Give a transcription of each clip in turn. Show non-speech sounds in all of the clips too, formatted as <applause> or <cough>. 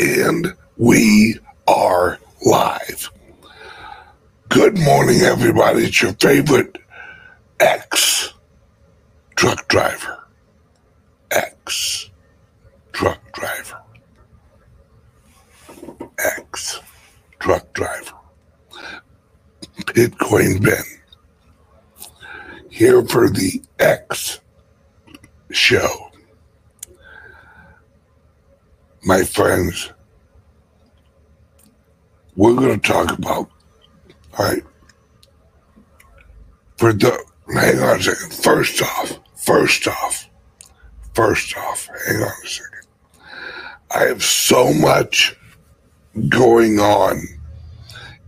And we are live. Good morning, everybody. It's your favorite ex truck driver. Ex truck driver. Ex truck driver. Bitcoin Ben. Here for the X show my friends, we're going to talk about, all right, for the, hang on a second. First off, first off, first off, hang on a second. I have so much going on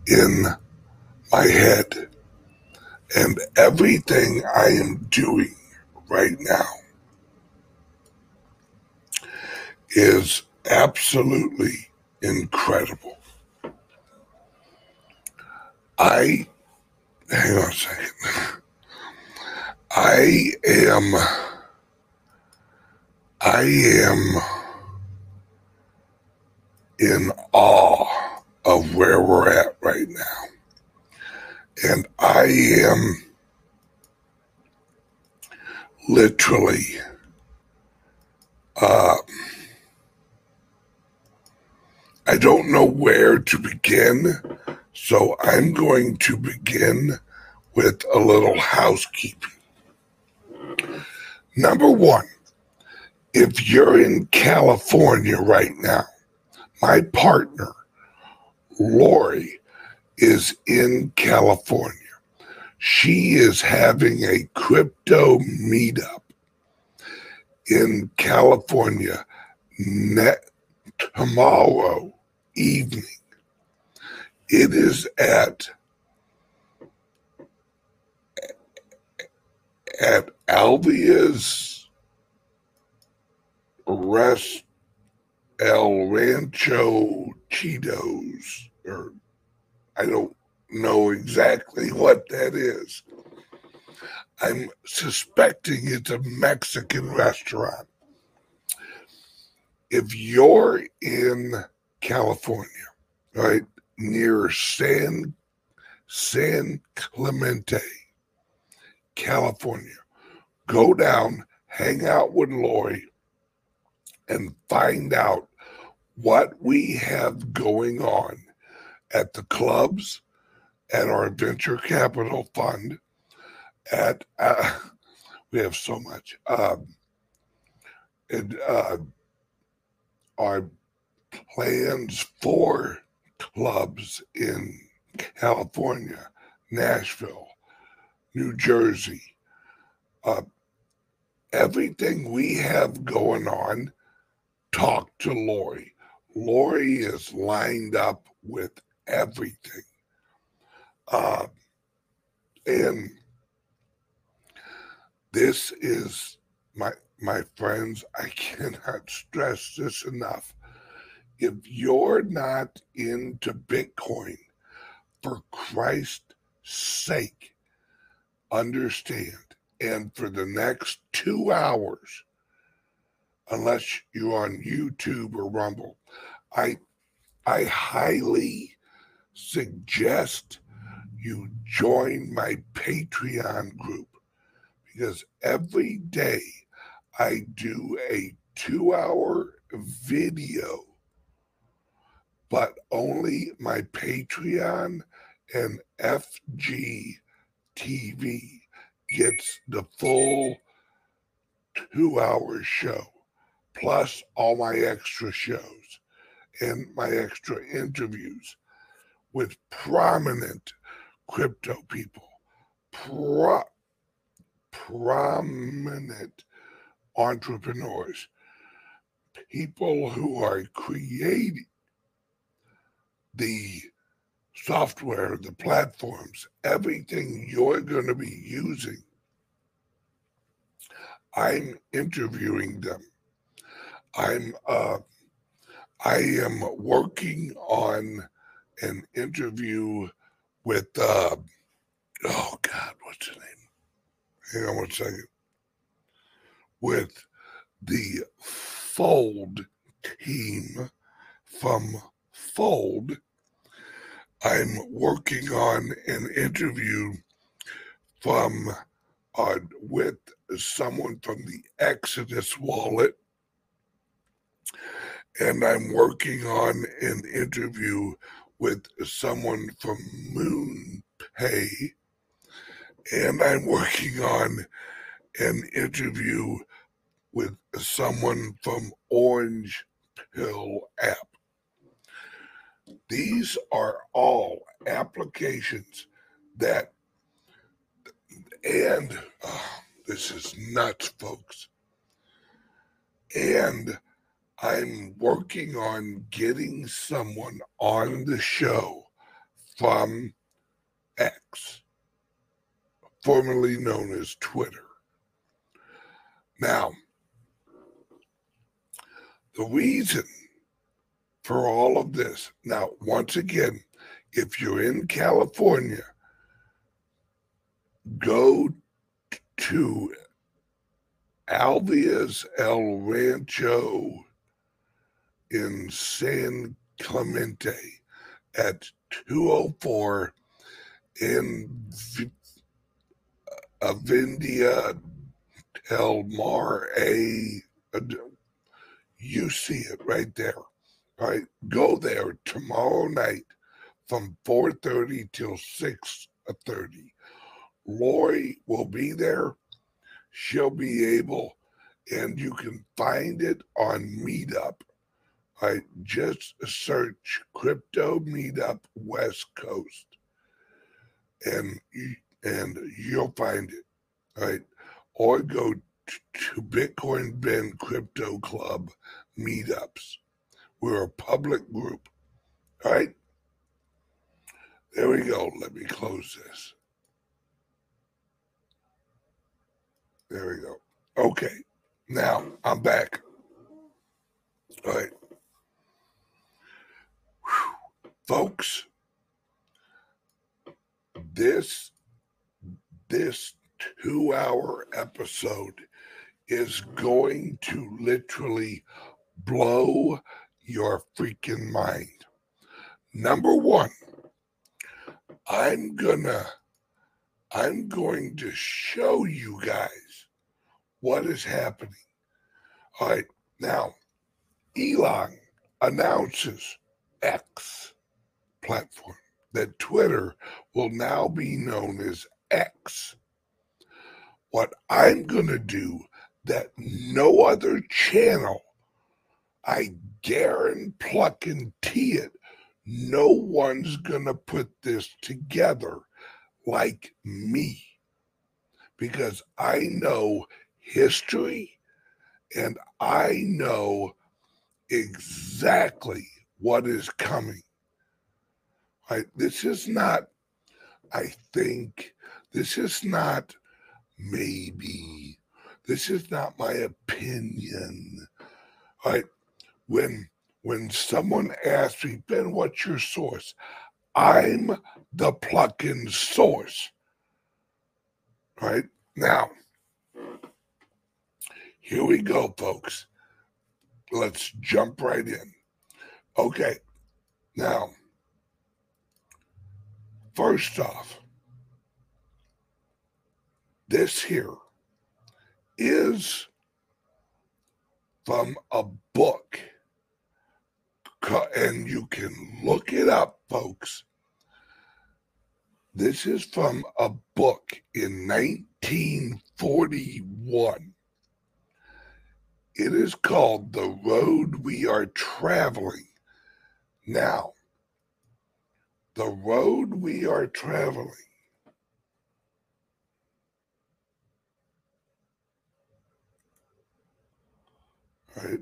in my head and everything I am doing right now is absolutely incredible. I, hang on a second. I am, I am in awe of where we're at right now. And I am literally, uh, I don't know where to begin, so I'm going to begin with a little housekeeping. Number one, if you're in California right now, my partner, Lori, is in California. She is having a crypto meetup in California net tomorrow evening. It is at at Alvia's Rest El Rancho Cheetos, or I don't know exactly what that is. I'm suspecting it's a Mexican restaurant. If you're in California, right near San San Clemente, California. Go down, hang out with Lori, and find out what we have going on at the clubs, at our venture capital fund, at uh, we have so much, um, and uh, our plans for clubs in California, Nashville, New Jersey. Uh, everything we have going on, talk to Lori. Lori is lined up with everything. Uh, and this is my my friends, I <laughs> cannot stress this enough if you're not into Bitcoin, for Christ's sake, understand. And for the next two hours, unless you're on YouTube or Rumble, I I highly suggest you join my Patreon group because every day I do a two hour video but only my Patreon and FG TV gets the full two hour show, plus all my extra shows and my extra interviews with prominent crypto people, pro- prominent entrepreneurs, people who are creating the software, the platforms, everything you're going to be using, I'm interviewing them. I'm uh, I am working on an interview with uh, oh God, what's the name? Hang on one second. With the Fold team from Fold. I'm working on an interview from uh, with someone from the Exodus wallet. And I'm working on an interview with someone from MoonPay. And I'm working on an interview with someone from Orange Pill app. These are all applications that, and uh, this is nuts, folks. And I'm working on getting someone on the show from X, formerly known as Twitter. Now, the reason for all of this, now, once again, if you're in California, go to Alvia's El Rancho in San Clemente at 204 in uh, Avenida El Mar A. Uh, you see it right there. Right? Go there tomorrow night from 4.30 till 6.30. Lori will be there. She'll be able, and you can find it on Meetup. I just search Crypto Meetup West Coast, and and you'll find it. Right, or go to Bitcoin Ben Crypto Club meetups. We're a public group. All right. There we go. Let me close this. There we go. Okay. Now I'm back. All right. Whew. Folks, this this two hour episode is going to literally blow your freaking mind. Number one, I'm gonna I'm going to show you guys what is happening. All right, now Elon announces X platform that Twitter will now be known as X. What I'm going to do that no other channel, I guarantee it, no one's going to put this together like me because I know history and I know exactly what is coming. Right? This is not, I think, this is not maybe this is not my opinion. Right? When when someone asks me, Ben, what's your source? I'm the plucking source. Right? Now, here we go, folks. Let's jump right in. Okay. Now, first off, this here is from a book. And you can look it up, folks. This is from a book in 1941. It is called The Road We Are Traveling. Now, the road we are traveling right?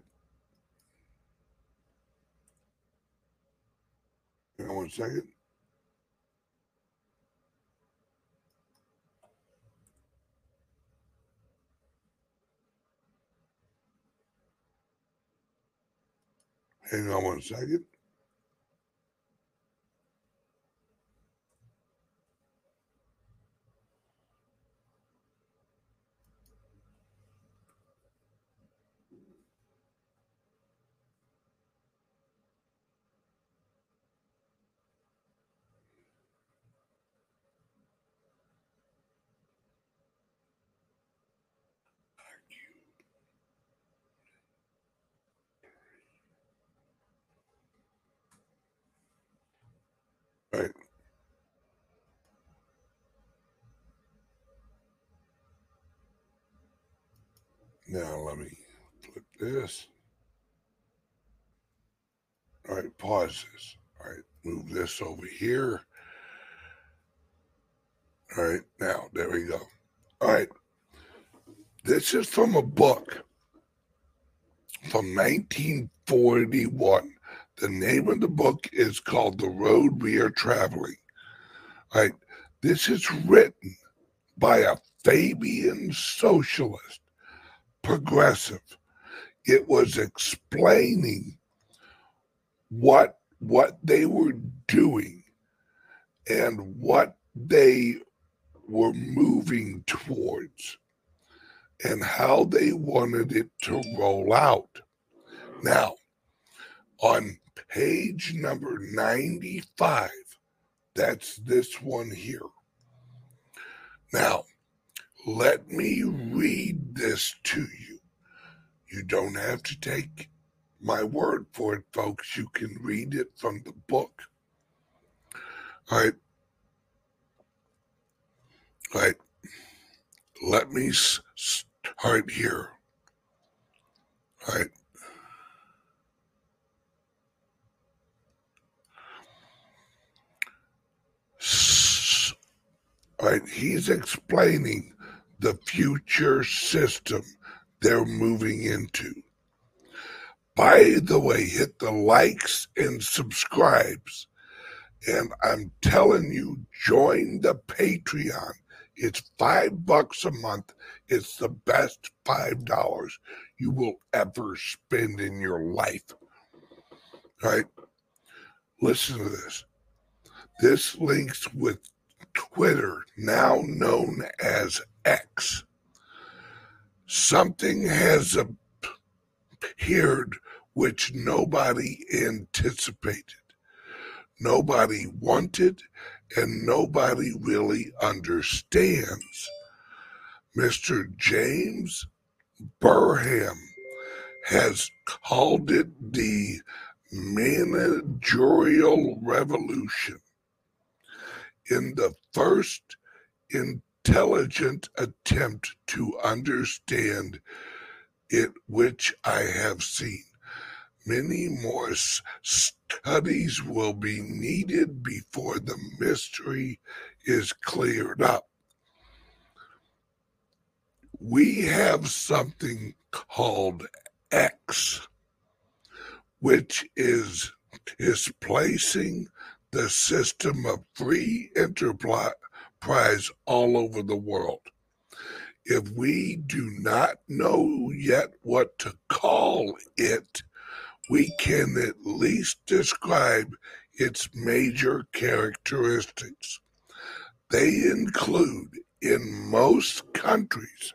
Hang on one second. Hang on one second. Now let me flip this. All right, pause this. All right, move this over here. All right, now there we go. All right, this is from a book from 1941. The name of the book is called The Road We Are Traveling. All right, this is written by a Fabian socialist, progressive. It was explaining what what they were doing and what they were moving towards and how they wanted it to roll out. Now, on page number 95, that's this one here. Now, let me read this to you. You don't have to take my word for it, folks. You can read it from the book. All right. All right. Let me start here. All right. All right. He's explaining the future system they're moving into. By the way, hit the likes and subscribes. And I'm telling you, join the Patreon. It's five bucks a month. It's the best five dollars you will ever spend in your life. All right? Listen to this. This links with Twitter, now known as X. Something has appeared which nobody anticipated, nobody wanted, and nobody really understands. Mr. James Burnham has called it the managerial revolution. In the first intelligent attempt to understand it, which I have seen. Many more studies will be needed before the mystery is cleared up. We have something called X, which is displacing the system of free enterprise all over the world. If we do not know yet what to call it, we can at least describe its major characteristics. They include, in most countries,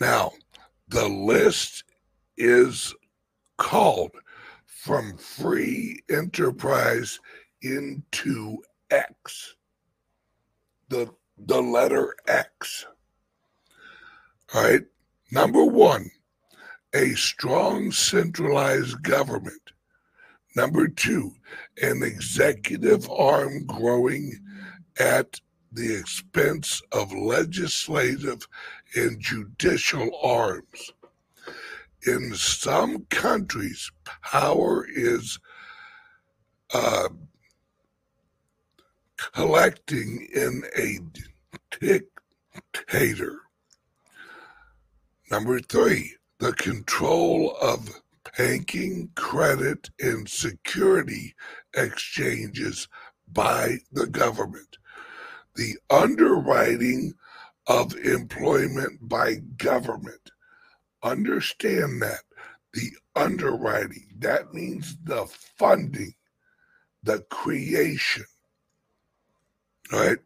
now the list is called from free enterprise into X. The the letter X. All right. Number one, a strong centralized government. Number two, an executive arm growing at the expense of legislative and judicial arms. In some countries, power is uh, collecting in a dictator Number three, the control of banking, credit, and security exchanges by the government. The underwriting of employment by government. Understand that. The underwriting, that means the funding, the creation. Right?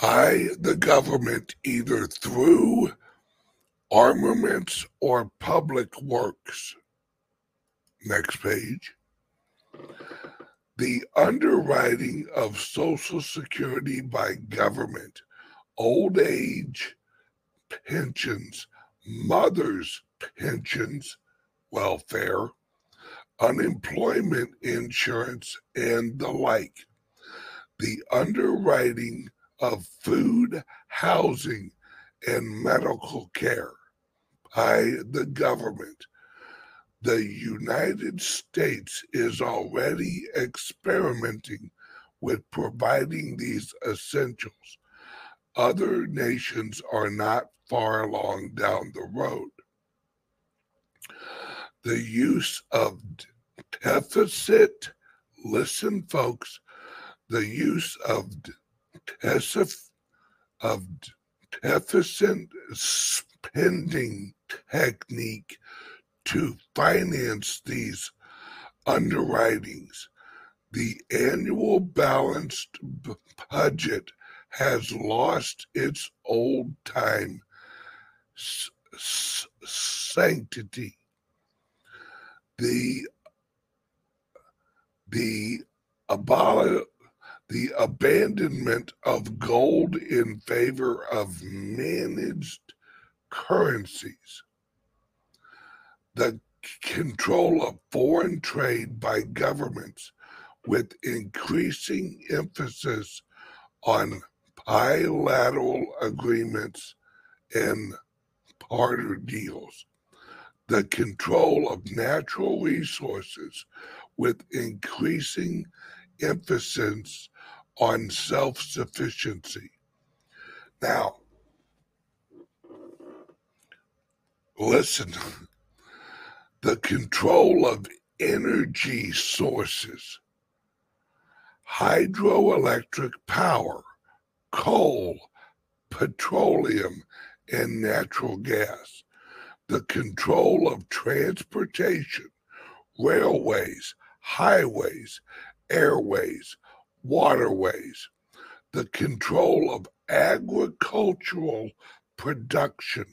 by the government either through armaments or public works. Next page. The underwriting of Social Security by government, old age pensions, mothers' pensions, welfare, unemployment insurance, and the like the underwriting of food, housing, and medical care by the government. The United States is already experimenting with providing these essentials. Other nations are not far along down the road. The use of deficit, listen, folks, the use of deficit, of deficit spending technique to finance these underwritings. The annual balanced budget has lost its old time sanctity. The the abol- the abandonment of gold in favor of managed currencies, the control of foreign trade by governments with increasing emphasis on bilateral agreements and barter deals, the control of natural resources with increasing emphasis on self sufficiency. Now, listen, <laughs> the control of energy sources, hydroelectric power, coal, petroleum, and natural gas, the control of transportation, railways, highways, airways, waterways, the control of agricultural production,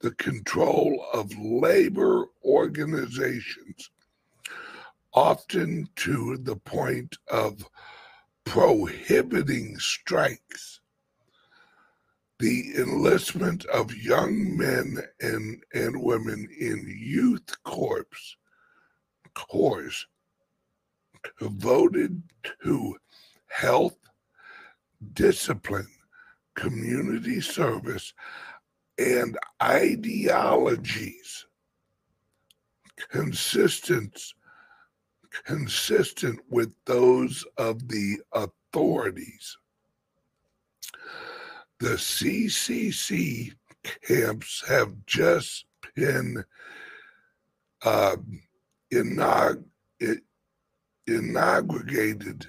the control of labor organizations, often to the point of prohibiting strikes, the enlistment of young men and, and women in youth corps, corps devoted to health, discipline, community service, and ideologies consistent consistent with those of the authorities. The CCC camps have just been uh, inaug- inaugurated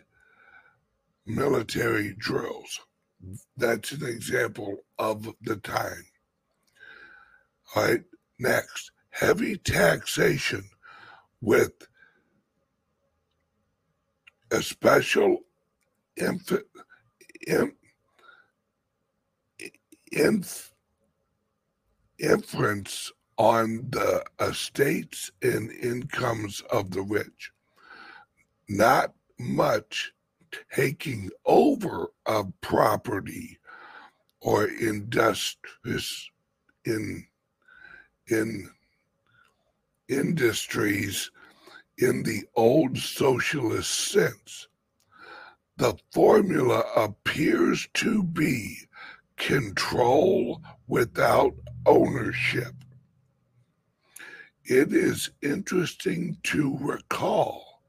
military drills. That's an example of the time. All right, next, heavy taxation with a special inf- in, inf- inference on the estates and incomes of the rich. Not much taking over of property or industries in in industries in the old socialist sense. The formula appears to be control without ownership. It is interesting to recall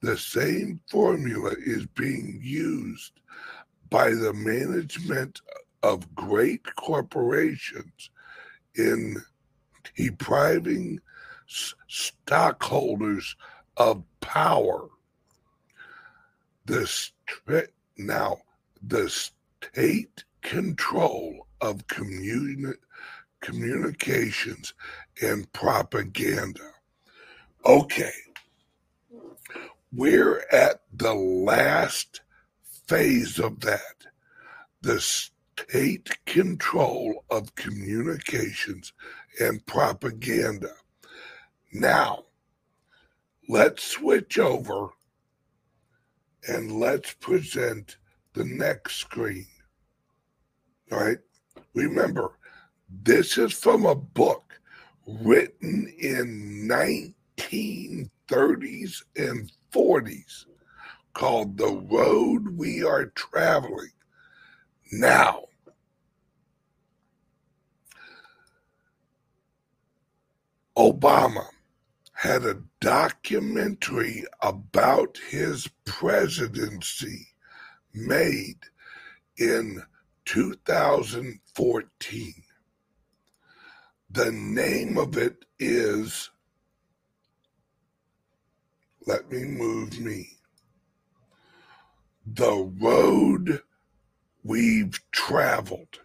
the same formula is being used by the management of great corporations in depriving stockholders of power. The now the state control of communi- communications and propaganda. Okay, we're at the last phase of that. The state control of communications and propaganda. Now, let's switch over and let's present the next screen. All right. Remember, this is from a book written in 1930s and 40s called The Road We Are Traveling. Now, Obama had a documentary about his presidency made in 2014. The name of it is Let Me Move Me. The Road We've Traveled.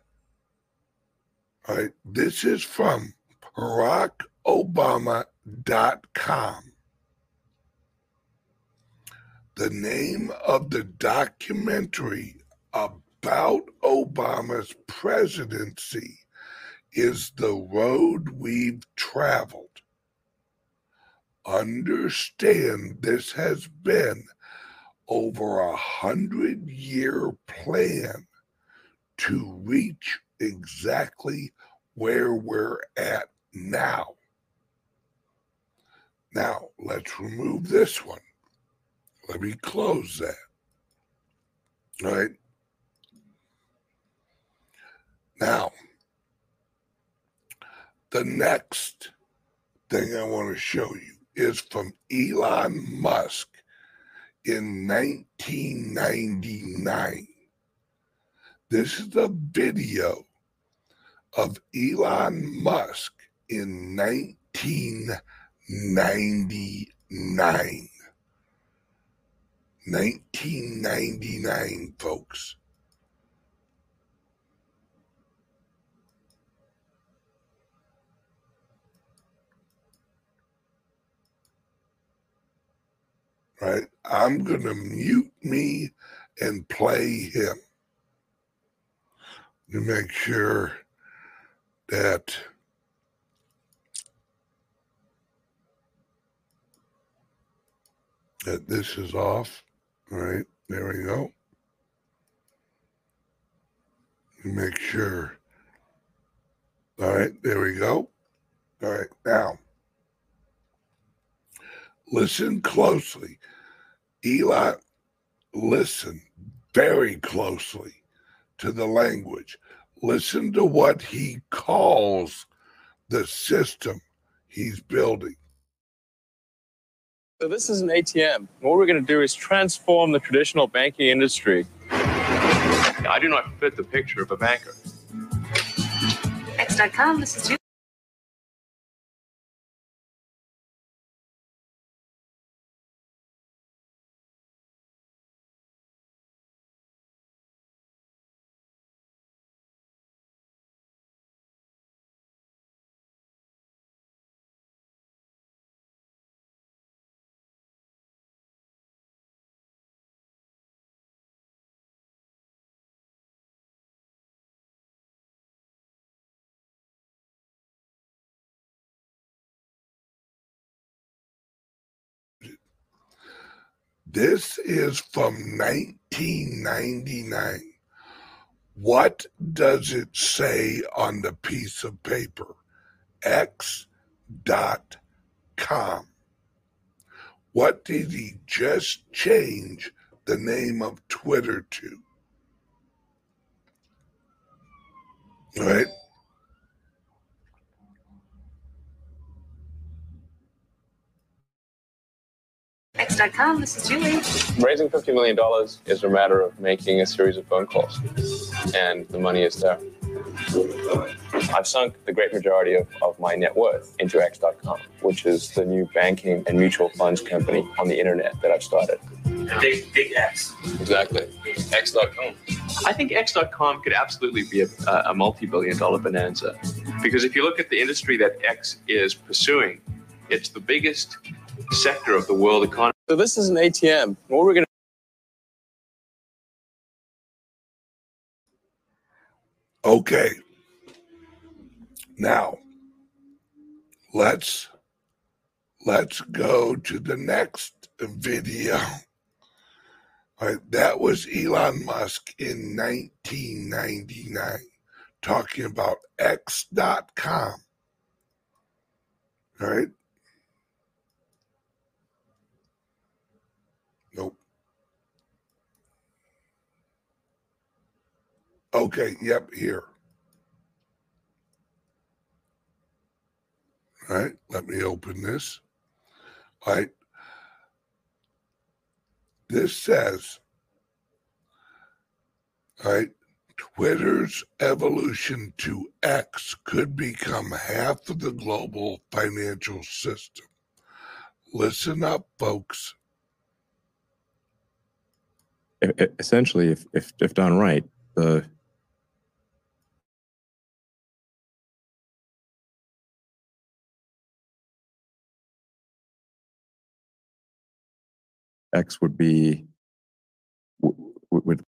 All right, this is from BarackObama.com. The name of the documentary about Obama's presidency is The Road We've Traveled. Understand this has been over a hundred year plan to reach exactly where we're at now. Now, let's remove this one. Let me close that. All right. Now, the next thing I want to show you is from Elon Musk in 1999. This is a video of Elon Musk in 1999. 1999, folks. Right? I'm going to mute me and play him to make sure that that this is off. All right, there we go. Make sure. All right, there we go. All right, now listen closely. Eli, listen very closely to the language. Listen to what he calls the system he's building. So this is an ATM. What we're going to do is transform the traditional banking industry. I do not fit the picture of a banker. X.com, this is Julie. This is from 1999. What does it say on the piece of paper? X.com. What did he just change the name of Twitter to? Right. X.com, this is Julie. Raising $50 million is a matter of making a series of phone calls, and the money is there. I've sunk the great majority of, of my net worth into X.com, which is the new banking and mutual funds company on the internet that I've started. Big, big X. Exactly. X.com. I think X.com could absolutely be a, a multi billion dollar bonanza. Because if you look at the industry that X is pursuing, it's the biggest sector of the world economy. So this is an ATM. What we're going to Okay. Now, let's let's go to the next video. All right, that was Elon Musk in 1999 talking about X.com. All right. Okay, yep, here. All right, let me open this. All right. This says, all right, Twitter's evolution to X could become half of the global financial system. Listen up, folks. Essentially, if, if, if done right, the X would be would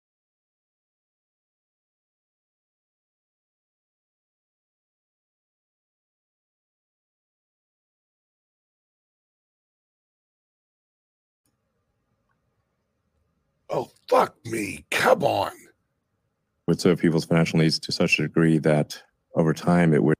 Oh, fuck me. Come on. would serve people's financial needs to such a degree that over time it would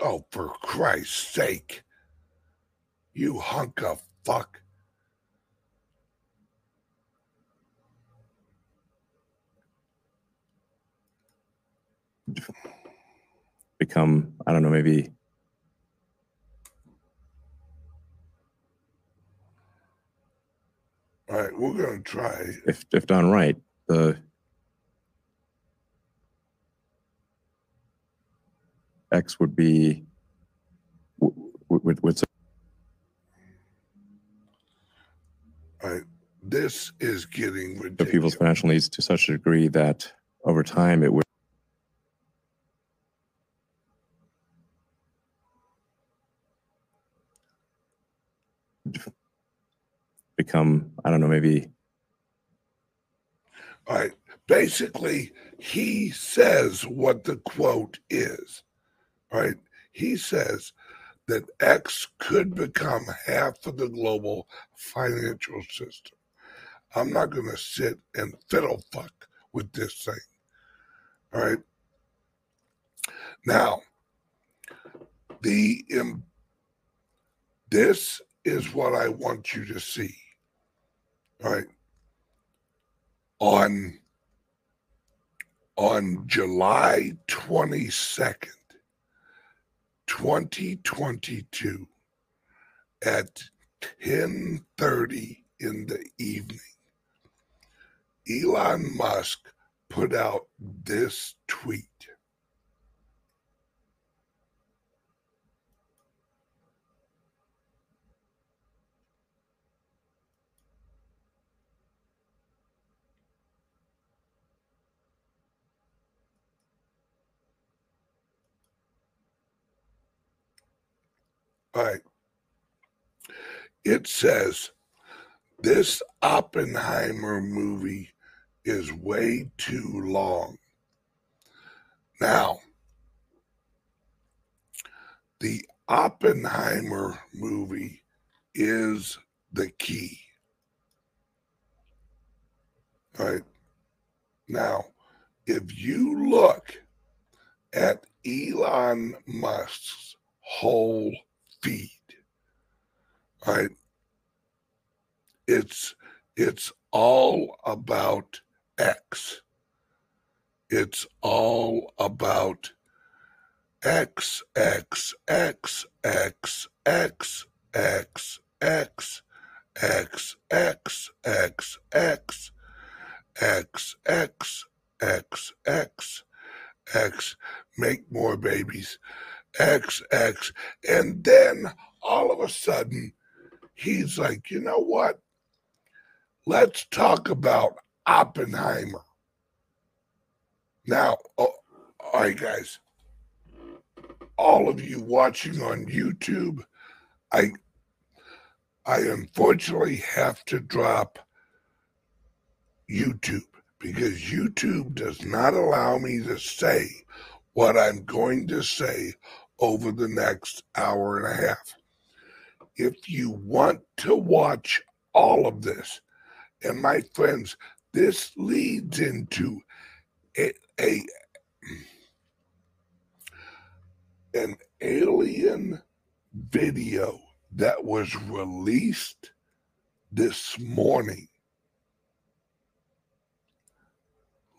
Oh, for Christ's sake. You hunk of fuck. become I don't know maybe All right, we're going to try. if if done right the X would be w- w- would would All right, this is getting ridiculous. people's financial needs to such a degree that over time it would become I don't know maybe All right, basically, he says what the quote is. Right, he says that X could become half of the global financial system. I'm not going to sit and fiddle fuck with this thing. All right. Now, the um, this is what I want you to see. All right. On on July 22nd, 2022 at 10:30 in the evening, Elon Musk put out this tweet. All right. It says this Oppenheimer movie is way too long. Now, the Oppenheimer movie is the key. Right. Now, if you look at Elon Musk's whole feed, right, it's it's all about X. It's all about X X X X X X X X X X X X X X X X make more babies X X. And then all of a sudden he's like you know what? Let's talk about Oppenheimer. Now oh, all right guys. All of you watching on YouTube I I unfortunately have to drop YouTube because YouTube does not allow me to say what I'm going to say over the next hour and a half. If you want to watch all of this, And my friends, this leads into a, a an alien video that was released this morning.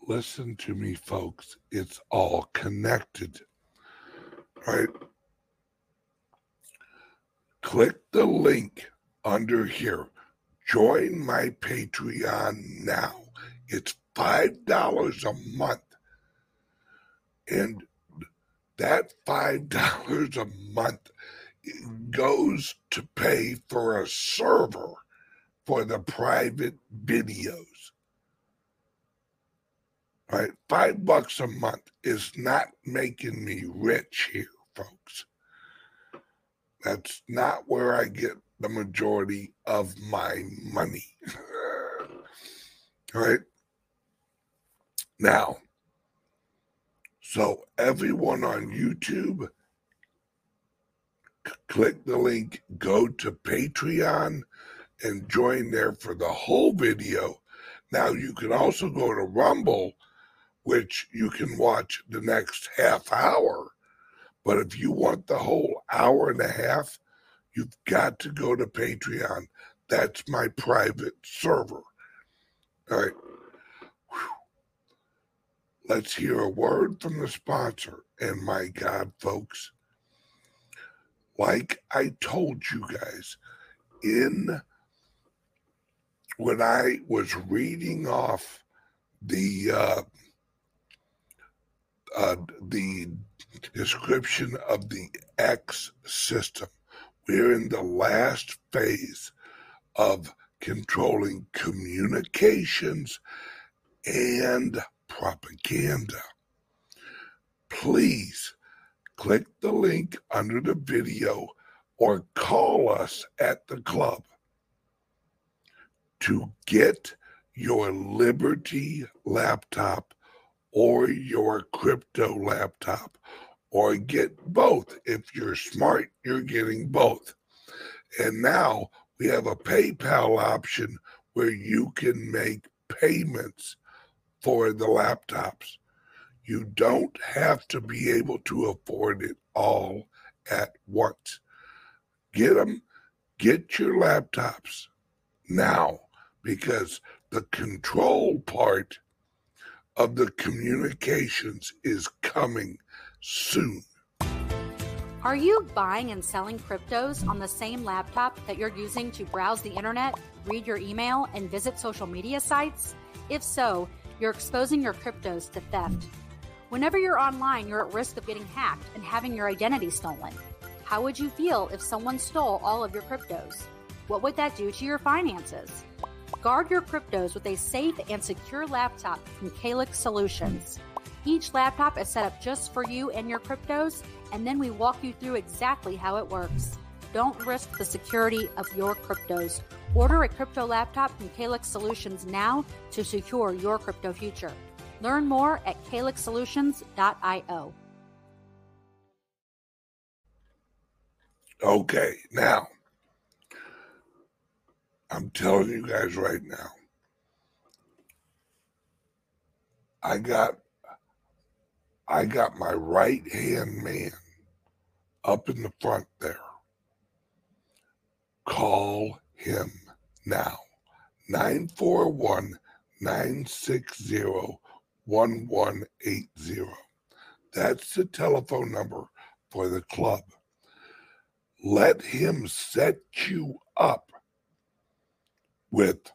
Listen to me, folks. It's all connected. Right? Click the link under here. Join my Patreon now. It's $5 a month. And that $5 <laughs> a month goes to pay for a server for the private videos. Right? Five bucks a month is not making me rich here, folks. That's not where I get the majority of my money. All <laughs> right. Now, so everyone on YouTube, c- click the link, go to Patreon, and join there for the whole video. Now you can also go to Rumble, which you can watch the next half hour. But if you want the whole hour and a half, you've got to go to Patreon. That's my private server. All right. Let's hear a word from the sponsor. And my God, folks, like I told you guys, in when I was reading off the uh, uh, the description of the X system, we're in the last phase of controlling communications and propaganda. Please click the link under the video or call us at the club to get your Liberty laptop or your crypto laptop or get both. If you're smart, you're getting both. And now we have a PayPal option where you can make payments for the laptops. You don't have to be able to afford it all at once. Get them, get your laptops now because the control part of the communications is coming soon. Are you buying and selling cryptos on the same laptop that you're using to browse the internet, read your email, and visit social media sites? If so, you're exposing your cryptos to theft. Whenever you're online, you're at risk of getting hacked and having your identity stolen. How would you feel if someone stole all of your cryptos? What would that do to your finances? Guard your cryptos with a safe and secure laptop from Calix Solutions. Each laptop is set up just for you and your cryptos, and then we walk you through exactly how it works. Don't risk the security of your cryptos. Order a crypto laptop from Calix Solutions now to secure your crypto future. Learn more at calixsolutions.io. Okay, now I'm telling you guys right now, I got I got my right hand man up in the front there. Call him now. 941 960 1180. That's the telephone number for the club. Let him set you up with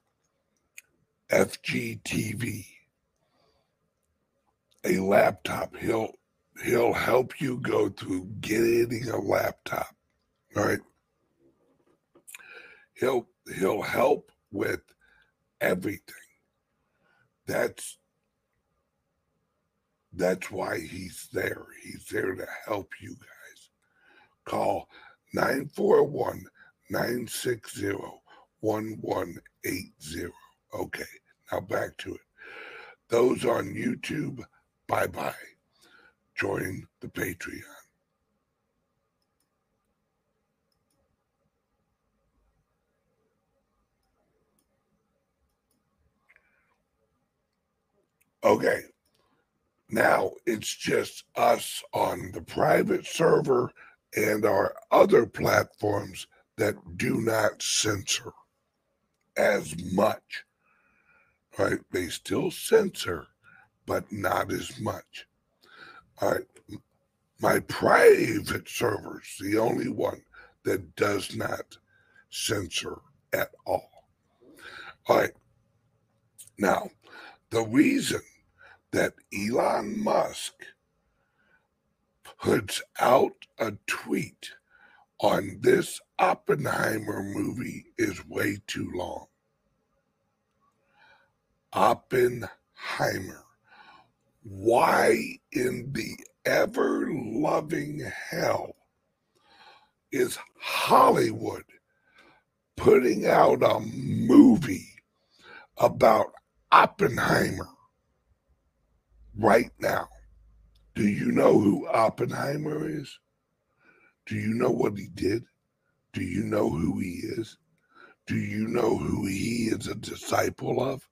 FGTV, a laptop. He'll he'll help you go through getting a laptop. All right. He'll he'll help with everything. That's that's why he's there. He's there to help you guys. Call 941 960 1180. Okay, now back to it. Those on YouTube, bye bye. Join the Patreon. Okay. Now it's just us on the private server and our other platforms that do not censor as much. Right? They still censor, but not as much. All right. My private server's the only one that does not censor at all. All right. Now, the reason that Elon Musk puts out a tweet on this Oppenheimer movie is way too long. Oppenheimer. Why in the ever loving hell is Hollywood putting out a movie about Oppenheimer right now? Do you know who Oppenheimer is? Do you know what he did? Do you know who he is? Do you know who he is a disciple of?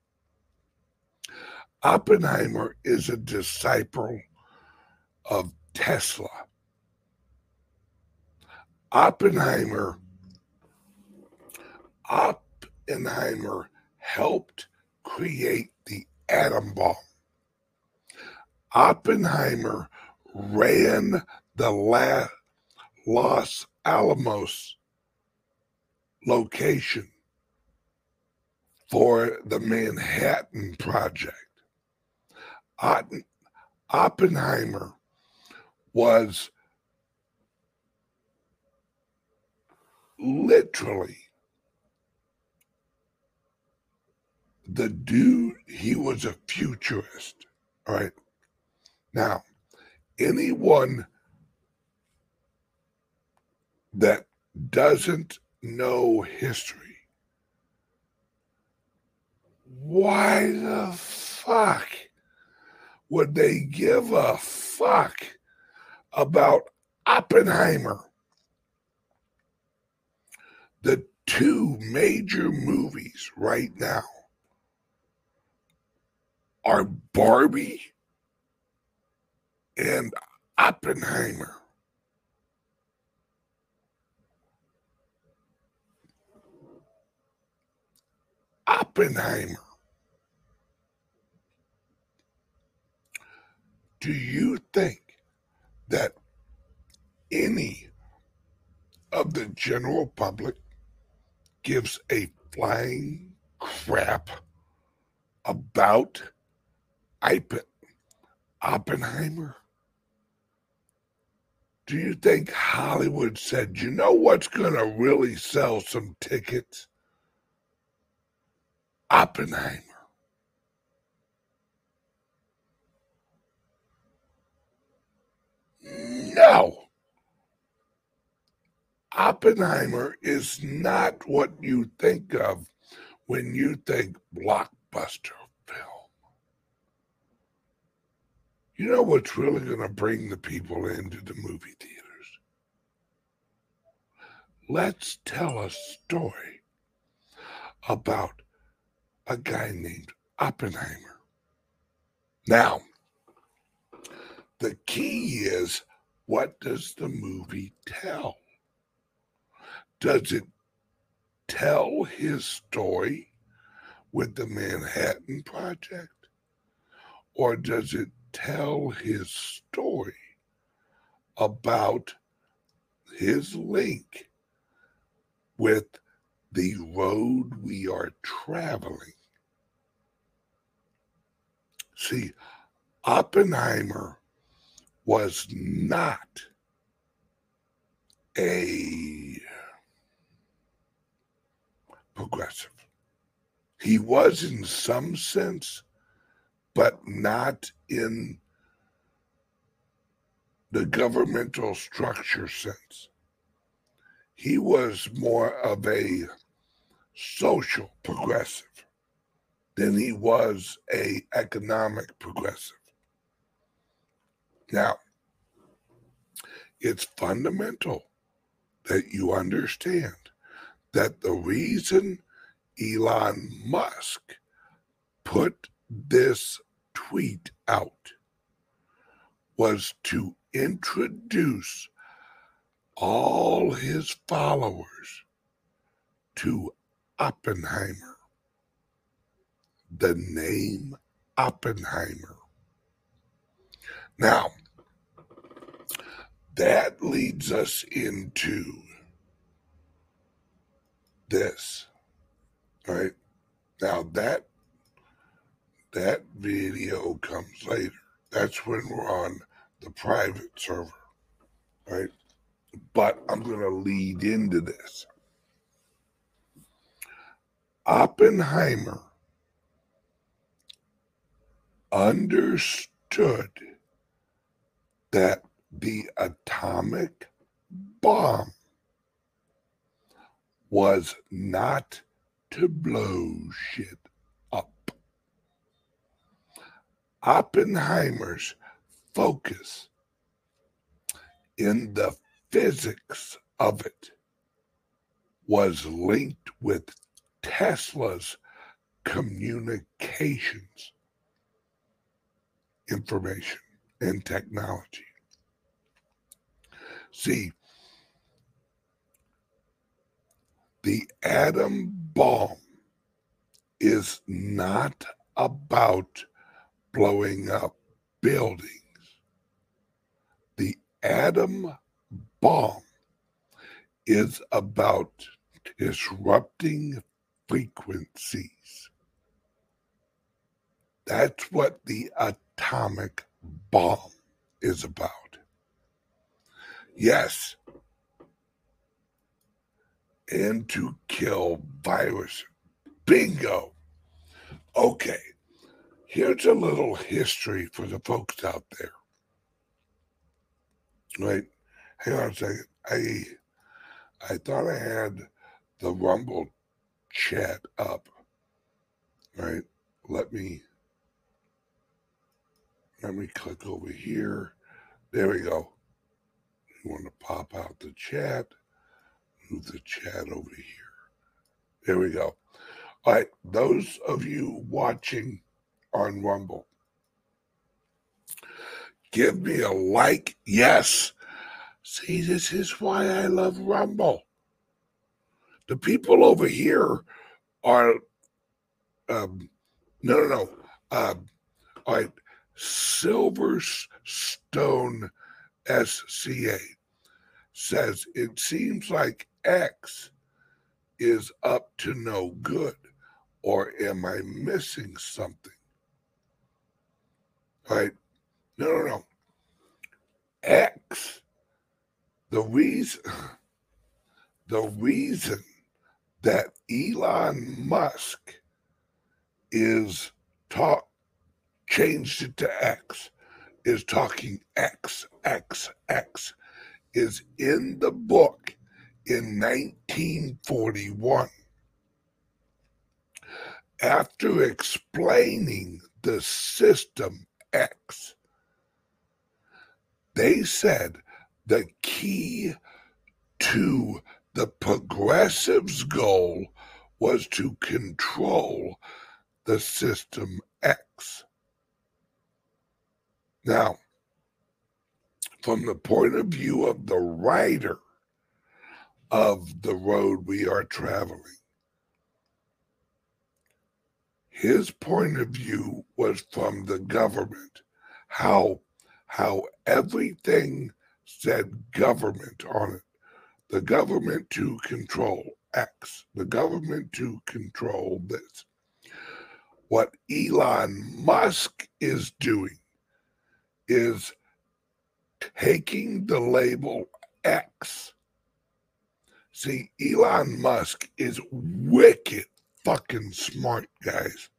Oppenheimer is a disciple of Tesla. Oppenheimer Oppenheimer helped create the atom bomb. Oppenheimer ran the La- Los Alamos location for the Manhattan Project. Oppenheimer was literally the dude, he was a futurist. All right. Now, anyone that doesn't know history, why the fuck would they give a fuck about Oppenheimer? The two major movies right now are Barbie and Oppenheimer. Oppenheimer. Do you think that any of the general public gives a flying crap about Oppenheimer? Do you think Hollywood said, you know what's going to really sell some tickets? Oppenheimer. No. Oppenheimer is not what you think of when you think blockbuster film. You know what's really going to bring the people into the movie theaters? Let's tell a story about a guy named Oppenheimer. Now, the key is what does the movie tell? Does it tell his story with the Manhattan Project? Or does it tell his story about his link with the road we are traveling? See, Oppenheimer was not a progressive. He was in some sense, but not in the governmental structure sense. He was more of a social progressive than he was a economic progressive. Now, it's fundamental that you understand that the reason Elon Musk put this tweet out was to introduce all his followers to Oppenheimer. The name Oppenheimer. Now, that leads us into this. Right? Now that that video comes later. That's when we're on the private server. Right? But I'm gonna lead into this. Oppenheimer understood that the atomic bomb was not to blow shit up. Oppenheimer's focus in the physics of it was linked with Tesla's communications information and technology. See, the atom bomb is not about blowing up buildings. The atom bomb is about disrupting frequencies. That's what the atomic bomb is about. Yes. And to kill virus. Bingo. Okay. Here's a little history for the folks out there. Wait, hang on a second. I I thought I had the Rumble chat up. Right. Let me let me click over here. There we go. You want to pop out the chat, move the chat over here. There we go. All right, those of you watching on Rumble, give me a like. Yes. See, this is why I love Rumble. The people over here are, um, no, no, no. Um, all right, Silverstone SCA says it seems like X is up to no good, or am I missing something? Right? No, no, no. X, the reason, <laughs> the reason that Elon Musk is talk changed it to X is talking X, X, X is in the book in 1941. After explaining the system X, they said the key to the progressives' goal was to control the system X. Now, from the point of view of the writer of the road we are traveling, his point of view was from the government, how how everything said government on it. The government to control X, the government to control this. What Elon Musk is doing is taking the label X. See, Elon Musk is wicked fucking smart, guys.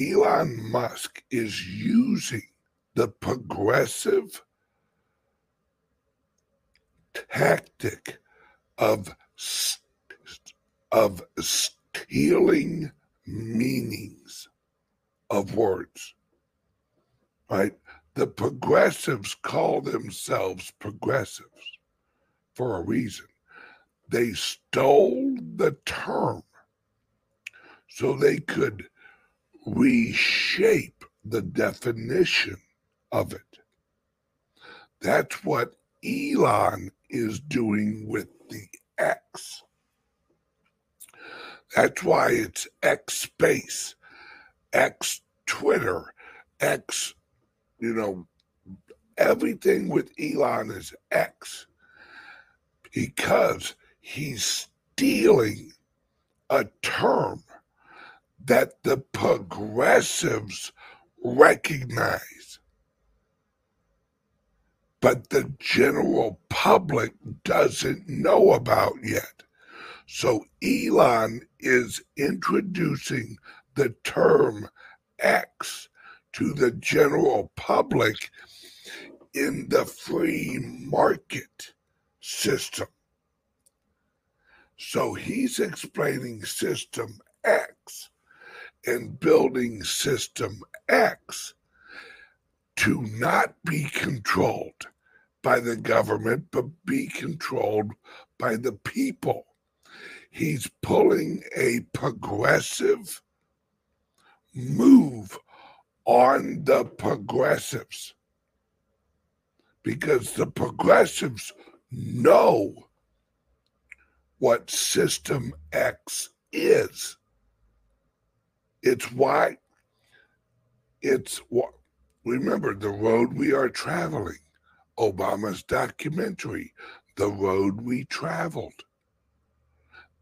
Elon Musk is using the progressive tactic of of stealing meanings of words right the progressives call themselves progressives for a reason. They stole the term so they could reshape the definition of it. That's what Elon is doing with the X. That's why it's X space, X Twitter, X, you know, everything with Elon is X because he's stealing a term that the progressives recognize, but the general public doesn't know about yet. So Elon is introducing the term X to the general public in the free market system. So he's explaining System X and building System X to not be controlled by the government, but be controlled by the people. He's pulling a progressive move on the progressives because the progressives know what System X is. It's why it's what remember the road we are traveling. Obama's documentary, The Road We Traveled.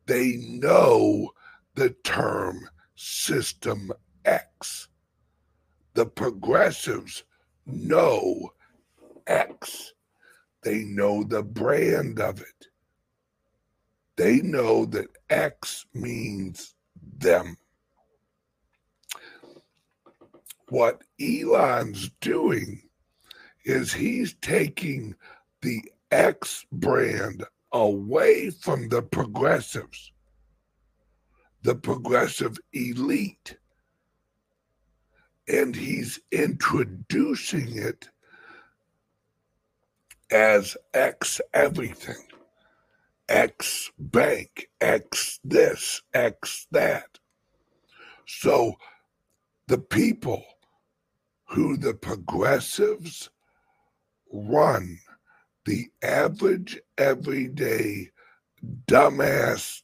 They know the term System X. The progressives know X. They know the brand of it. They know that X means them. What Elon's doing is he's taking the X brand away from the progressives, the progressive elite, and he's introducing it as X everything. X bank, X this, X that. So the people who the progressives run, the average, everyday, dumbass,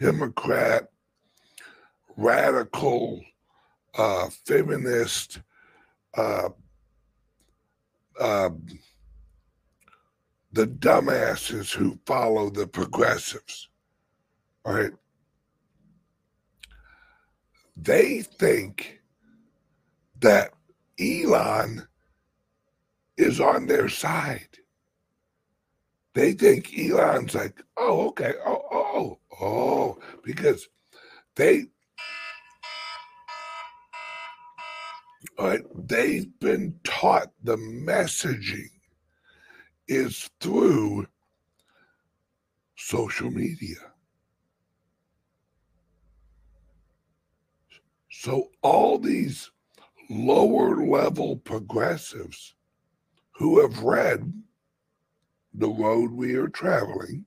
Democrat, radical, uh, feminist, uh, uh, the dumbasses who follow the progressives, right? They think that Elon is on their side. They think Elon's like, oh, okay, oh, oh, oh, because they, right, they've been taught the messaging is through social media. So all these lower level progressives who have read the road we are traveling,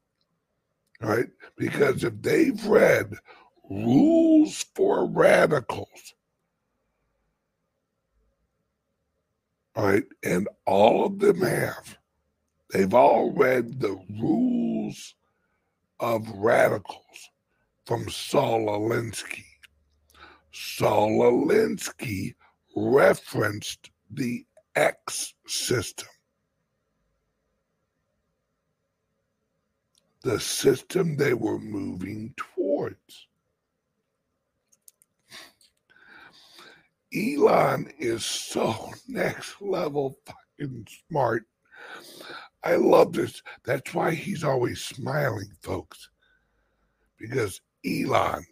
right? Because if they've read rules for radicals, right, and all of them have, They've all read the rules of radicals from Saul Alinsky. Saul Alinsky referenced the X system. The system they were moving towards. Elon is so <laughs> next level fucking smart. I love this. That's why he's always smiling, folks. Because Elon,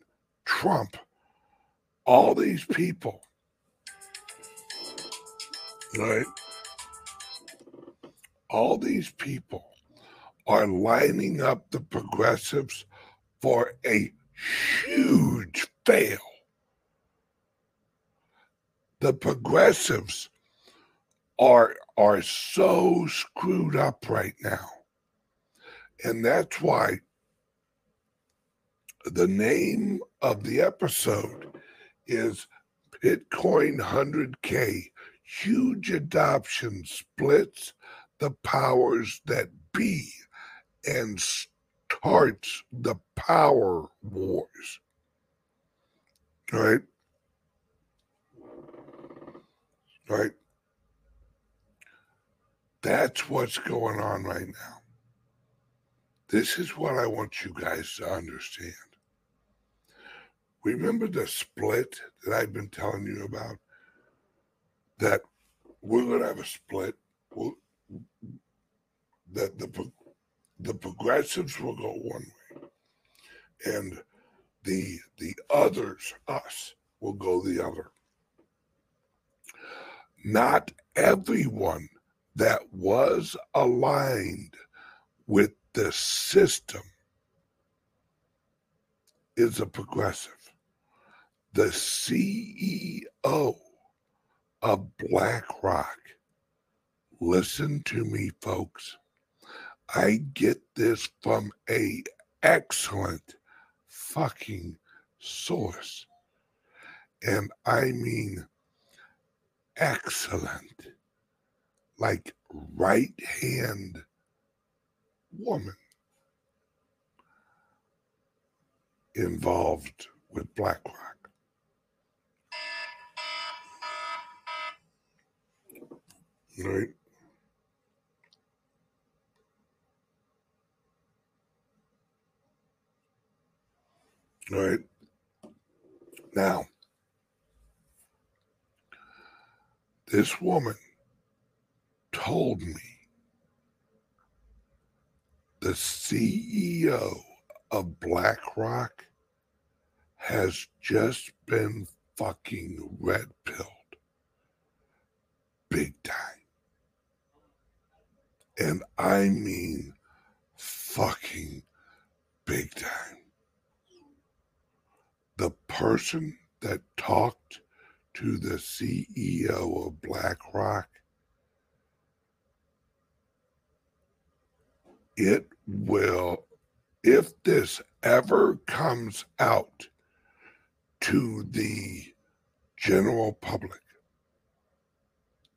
Trump, all these people, right? All these people are lining up the progressives for a huge fail. The progressives are are so screwed up right now. And that's why the name of the episode is Bitcoin 100K, huge adoption splits the powers that be and starts the power wars. Right? Right? That's what's going on right now. This is what I want you guys to understand. Remember the split that I've been telling you about? That we're going to have a split. We'll, that the the progressives will go one way, and the the others, us, will go the other. Not everyone that was aligned with the system is a progressive. The CEO of BlackRock, listen to me, folks. I get this from a excellent fucking source. And I mean excellent. Like right hand woman involved with BlackRock. Right? Right? Now, this woman told me the CEO of BlackRock has just been fucking red pilled big time. And I mean fucking big time. The person that talked to the CEO of BlackRock? It will, if this ever comes out to the general public,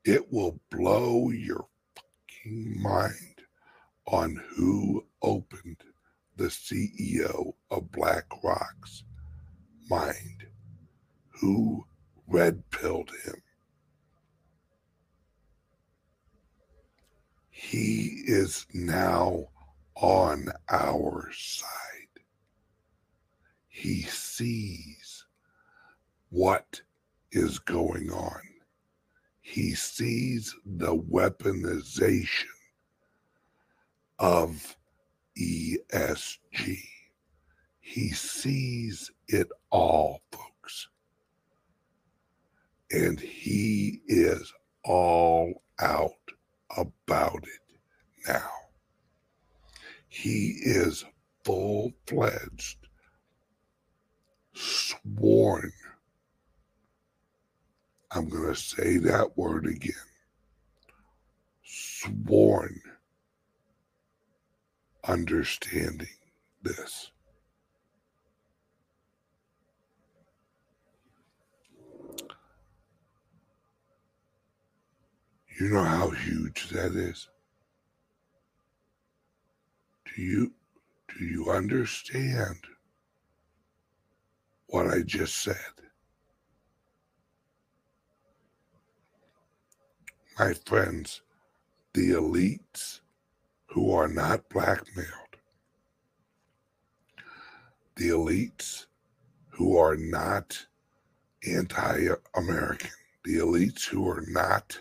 it will blow your fucking mind on who opened the CEO of BlackRock's mind, who red pilled him. He is now on our side. He sees what is going on. He sees the weaponization of ESG. He sees it all. And he is all out about it now. He is full fledged, sworn. I'm going to say that word again sworn understanding this. You know how huge that is? Do you do you understand what I just said? My friends, the elites who are not blackmailed, the elites who are not anti American, the elites who are not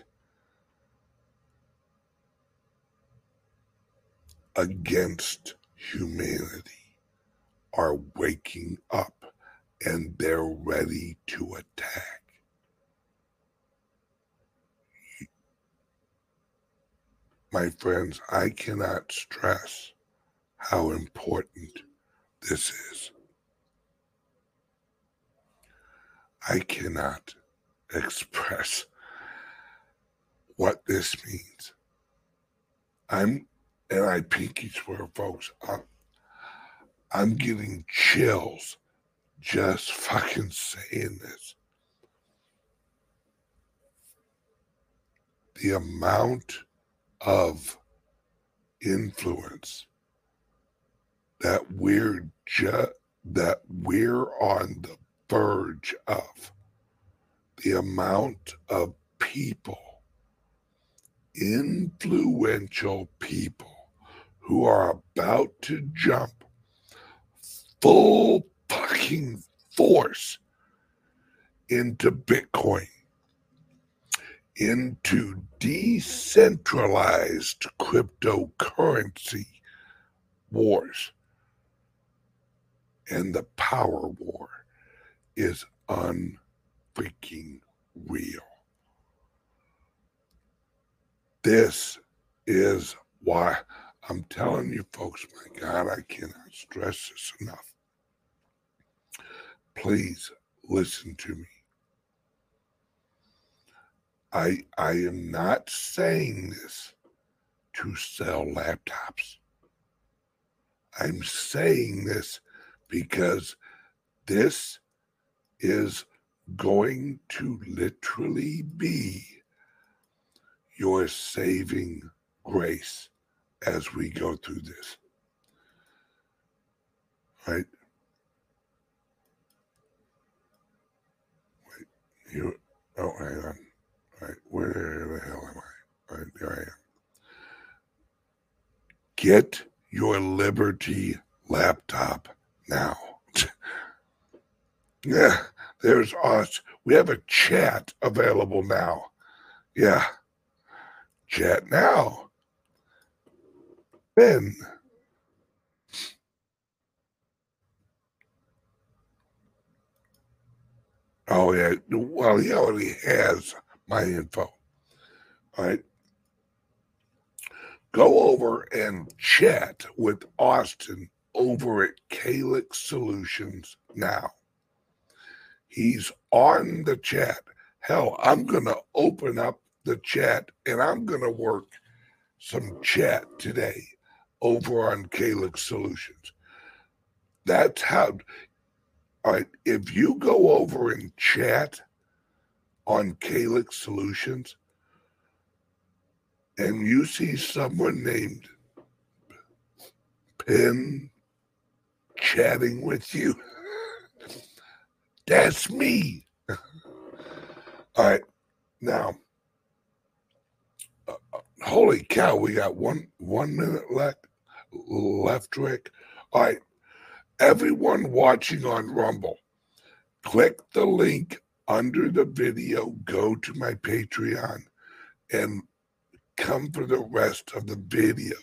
against humanity are waking up and they're ready to attack. My friends, I cannot stress how important this is. I cannot express what this means. I'm and I pinky swear, folks, I'm, I'm getting chills just fucking saying this. The amount of influence that we're just that we're on the verge of the amount of people influential people who are about to jump full fucking force into bitcoin into decentralized cryptocurrency wars. And the power war is unfreaking real. This is why I'm telling you folks, my God, I cannot stress this enough. Please listen to me. I I am not saying this to sell laptops. I'm saying this because this is going to literally be your saving grace as we go through this. Right? Wait, you, oh, hang on. Right, where the hell am I? Right, there I am. Get your Liberty laptop now. <laughs> yeah, there's us. We have a chat available now. Yeah. Chat now. Ben. Oh yeah. Well, he already has my info. All right. Go over and chat with Austin over at Calix Solutions now. He's on the chat. Hell, I'm going to open up the chat and I'm going to work some chat today over on Calix Solutions. That's how, all right, if you go over and chat on Calix Solutions and you see someone named Ben chatting with you, that's me. All right, now, uh, uh, holy cow, we got one one minute left. Left, Rick. All right, everyone watching on Rumble, click the link under the video, go to my Patreon and come for the rest of the video.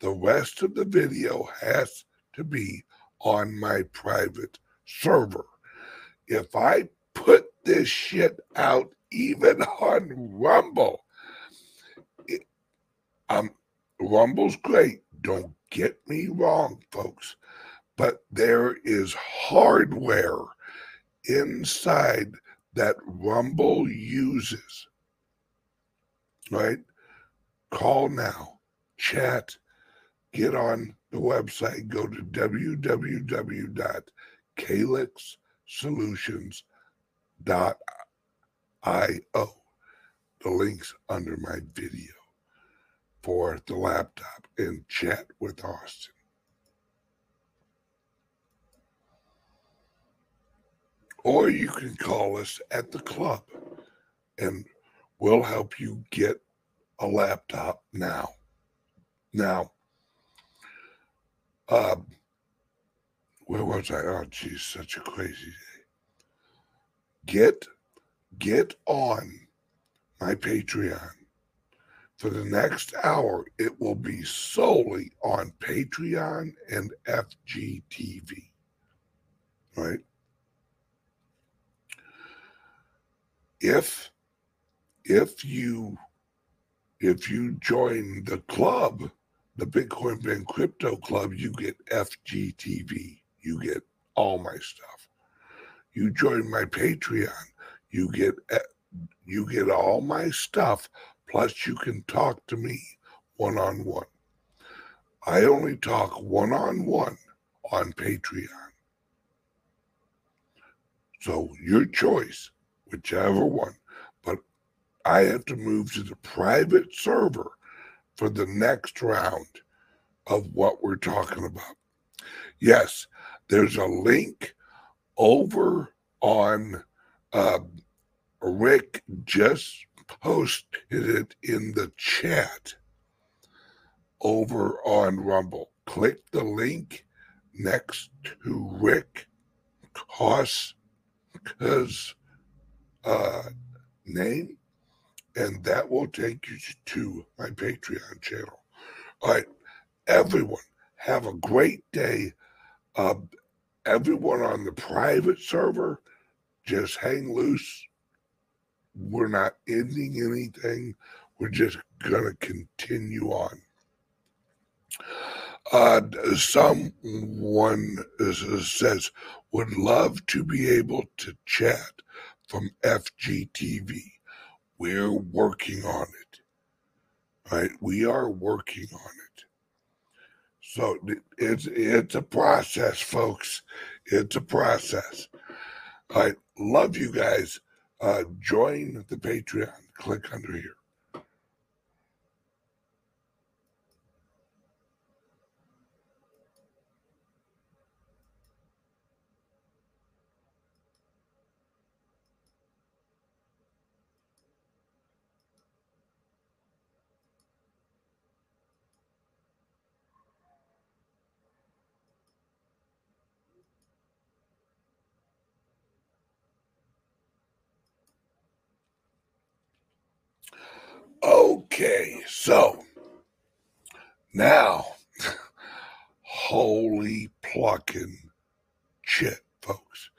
The rest of the video has to be on my private server. If I put this shit out even <laughs> on Rumble, it, um, Rumble's great. Don't get me wrong, folks, but there is hardware inside that Rumble uses. Right? Call now, chat, get on the website, go to www.calixsolutions.io. The link's under my video for the laptop and chat with Austin. Or you can call us at the club and we'll help you get a laptop now. Now, uh, where was I? Oh, geez, such a crazy day. Get get on my Patreon. For the next hour, it will be solely on Patreon and FGTV. Right? if if you if you join the club, the Bitcoin Ben Crypto Club, you get FGTV. You get all my stuff. You join my Patreon, you get eh, you get all my stuff. Plus, you can talk to me one on one. I only talk one on one on Patreon. So your choice whichever one. But I have to move to the private server for the next round of what we're talking about. Yes, there's a link over on uh, Rick just posted it in the chat over on Rumble. Click the link next to Rick Koska's uh, name, and that will take you to my Patreon channel. All right, everyone, have a great day. Uh, everyone on the private server, just hang loose. We're not ending anything. We're just going to continue on. Uh, someone says, would love to be able to chat from FGTV. We're working on it. Right? We are working on it. So it's it's a process, folks. It's a process. I love you guys. Uh, join the Patreon. Click under here. Okay, so now, <laughs> holy plucking shit, folks.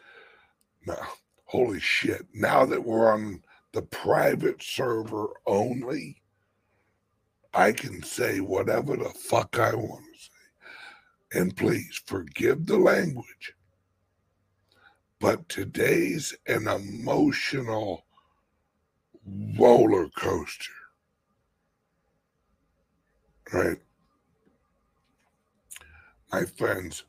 Now, holy shit. Now that we're on the private server only, I can say whatever the fuck I want to say. And please forgive the language. But today's an emotional roller coaster right? My friends,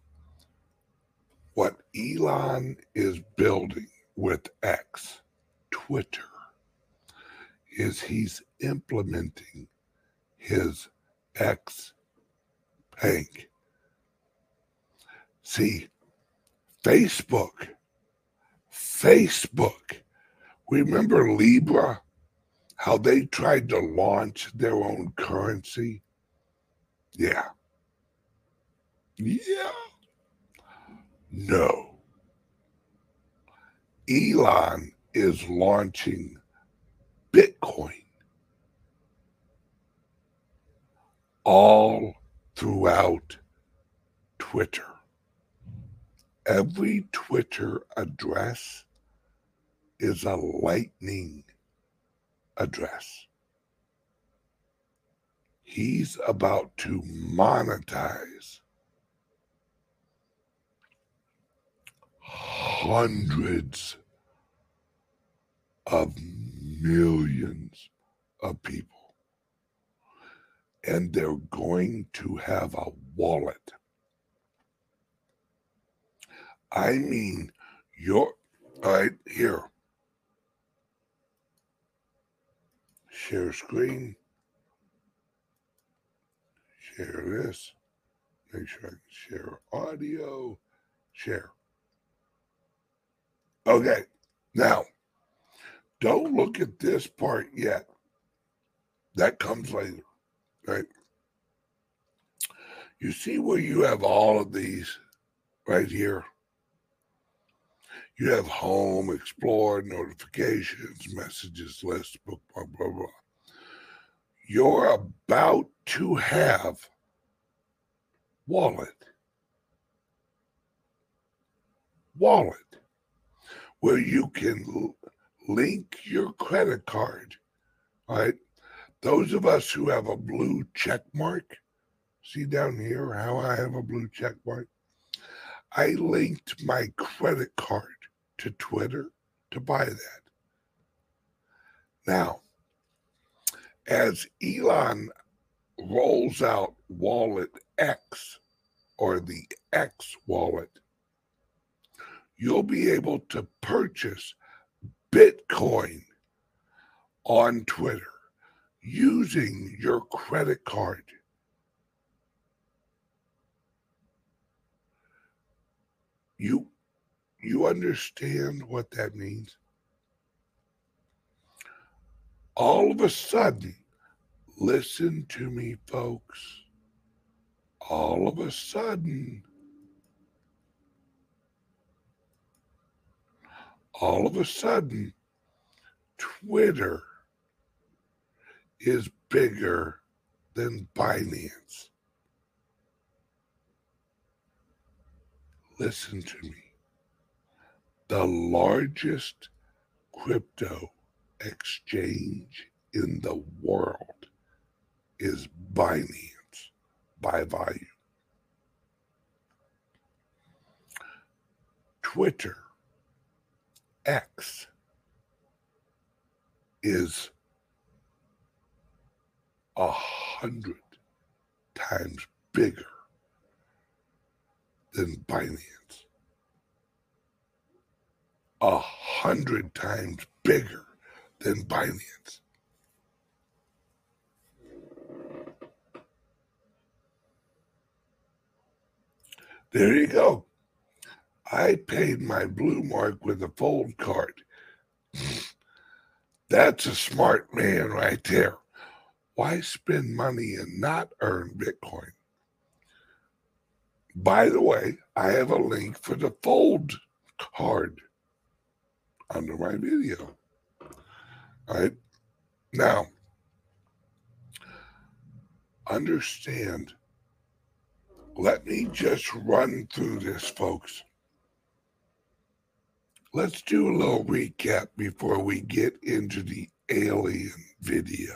what Elon is building with X, Twitter, is he's implementing his X bank. See, Facebook, Facebook, remember Libra? How they tried to launch their own currency? Yeah. Yeah. No. Elon is launching Bitcoin all throughout Twitter. Every Twitter address is a lightning address he's about to monetize hundreds of millions of people. And they're going to have a wallet. I mean, you're right here. Share screen share this. Make sure I can share audio. Share. Okay. Now, don't look at this part yet. That comes later. Right? You see where you have all of these right here? You have home, explore, notifications, messages, list, book, blah, blah, blah you're about to have wallet. Wallet where you can link your credit card right? Those of us who have a blue check mark see down here how i have a blue check mark? I linked my credit card to twitter to buy that. Now as Elon rolls out Wallet X or the X wallet, you'll be able to purchase Bitcoin on Twitter using your credit card. You you understand what that means? All of a sudden, listen to me, folks. All of a sudden, all of a sudden, Twitter is bigger than Binance. Listen to me. The largest crypto exchange in the world is Binance by volume. Twitter X is a hundred times bigger than Binance. A hundred times bigger than Binance. There you go. I paid my blue mark with a fold card. <sighs> That's a smart man right there. Why spend money and not earn Bitcoin? By the way, I have a link for the fold card under my video. All right. Now, understand, let me just run through this, folks. Let's do a little recap before we get into the alien video.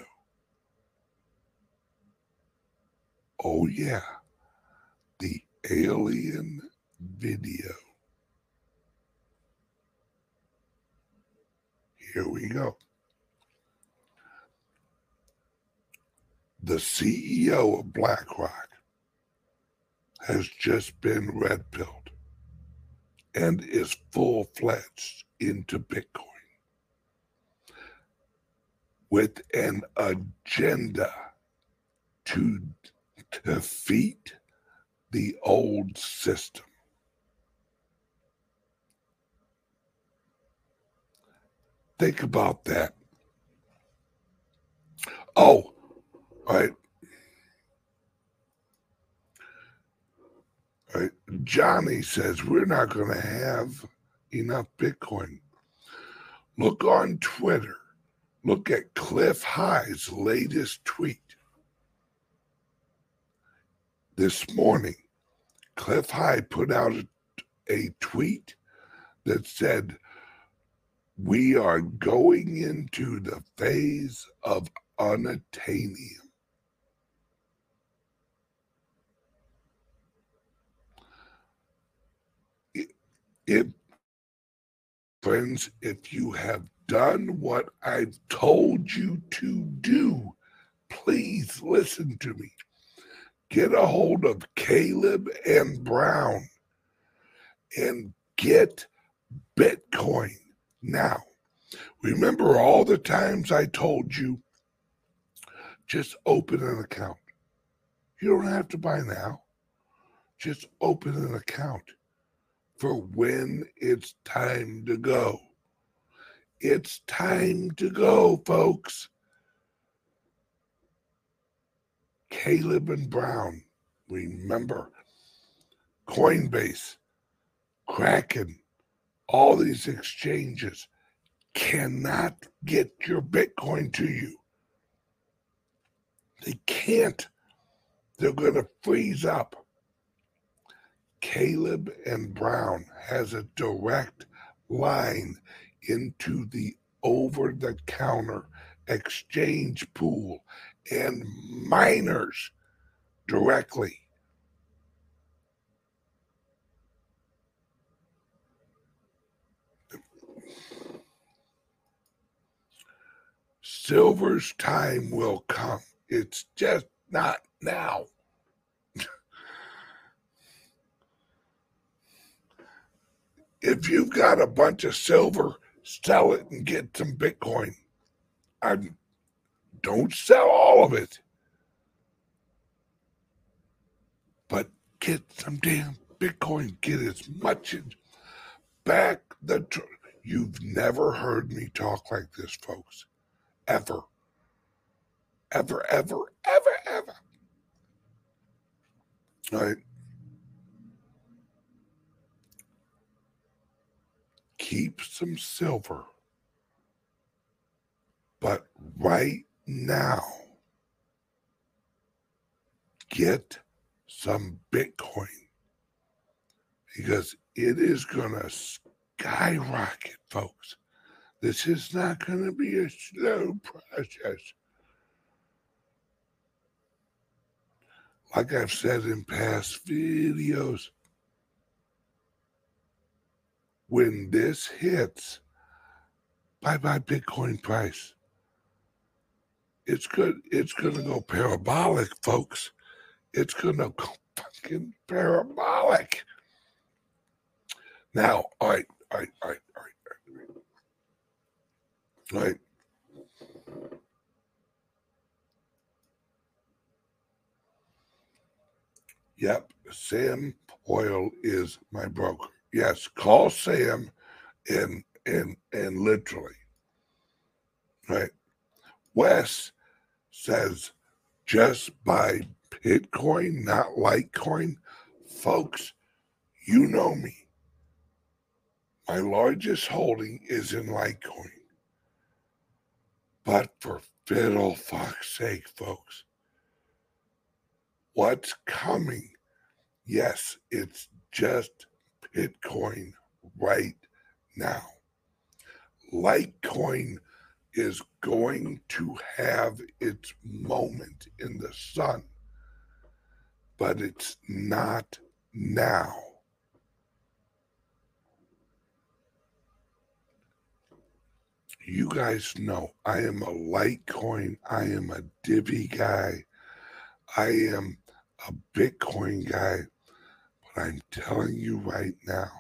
Oh, yeah, the alien video. Here we go. The CEO of BlackRock has just been red pilled and is full fledged into Bitcoin with an agenda to defeat the old system. Think about that. Oh, right. Johnny says we're not going to have enough Bitcoin. Look on Twitter. Look at Cliff High's latest tweet. This morning, Cliff High put out a, a tweet that said, We are going into the phase of unattainium. If, friends, if you have done what I've told you to do, please listen to me. Get a hold of Caleb and Brown and get Bitcoin now. Remember all the times I told you just open an account. You don't have to buy now. Just open an account for when it's time to go. It's time to go, folks. Caleb and Brown, remember Coinbase, Kraken, all these exchanges cannot get your Bitcoin to you. They can't. They're going to freeze up. Caleb and Brown has a direct line into the over the counter exchange pool and miners directly. Silver's time will come. It's just not now. If you've got a bunch of silver, sell it and get some Bitcoin. I'm don't sell all of it. But get some damn Bitcoin. Get as much in back the tr- you've never heard me talk like this, folks. Ever. Ever, ever, ever, ever. All right. Keep some silver. But right now, get some Bitcoin because it is going to skyrocket, folks. This is not going to be a slow process. Like I've said in past videos, when this hits, bye bye Bitcoin price. It's good. It's gonna go parabolic, folks. It's gonna go fucking parabolic. Now, all right, all right, all right, all right, all right. All right. Yep, Sam Oil is my broker. Yes, call Sam and and and literally. Right. Wes says just buy Bitcoin, not Litecoin. Folks, you know me. My largest holding is in Litecoin. But for fiddle fuck's sake, folks, what's coming? Yes, it's just Bitcoin right now. Litecoin is going to have its moment in the sun, but it's not now. You guys know I am a Litecoin, I am a Divi guy, I am a Bitcoin guy, I'm telling you right now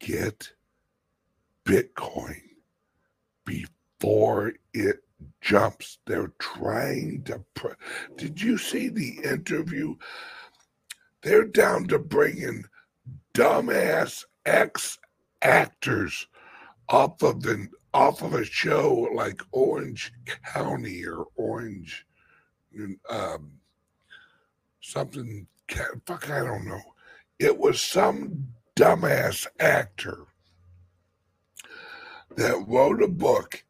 get Bitcoin before it jumps. They're trying to. Pr- Did you see the interview? They're down to bringing dumbass ex actors off of an off of a show like Orange County or Orange, um, something. Fuck, I don't know. It was some dumbass actor that wrote a book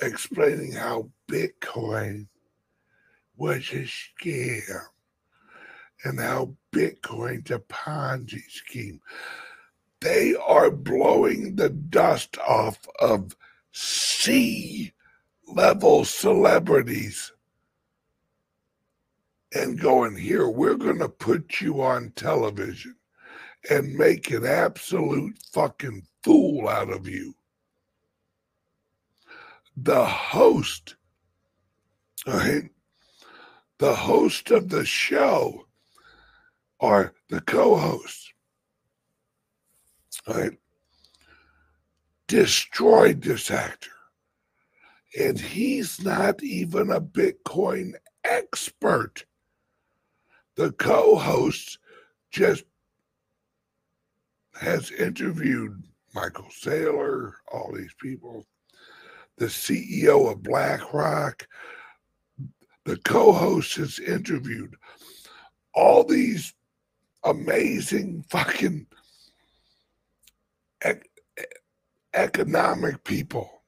explaining how Bitcoin was a scam and how Bitcoin's a Ponzi scheme. They are blowing the dust off of C level celebrities and going, Here, we're going to put you on television and make an absolute fucking fool out of you the host, right? The host of the show or the co-host, right? Destroyed this actor. And he's not even a Bitcoin expert. The co-host just has interviewed Michael Saylor, all these people the CEO of BlackRock. The co host has interviewed all these amazing fucking ec- economic people.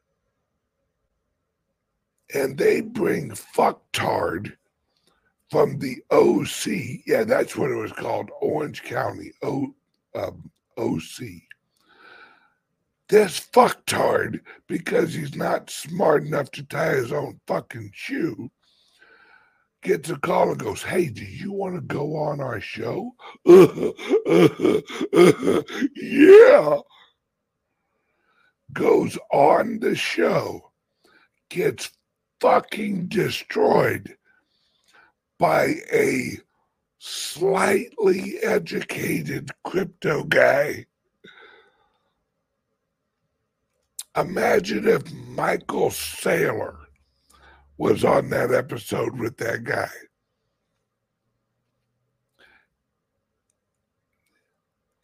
And they bring fucktard from the OC. Yeah, that's what it was called Orange County o, um, OC this fucktard, because he's not smart enough to tie his own fucking shoe, gets a call and goes, Hey, do you want to go on our show? <laughs> yeah. Goes on the show, gets fucking destroyed by a slightly educated crypto guy Imagine if Michael Saylor was on that episode with that guy.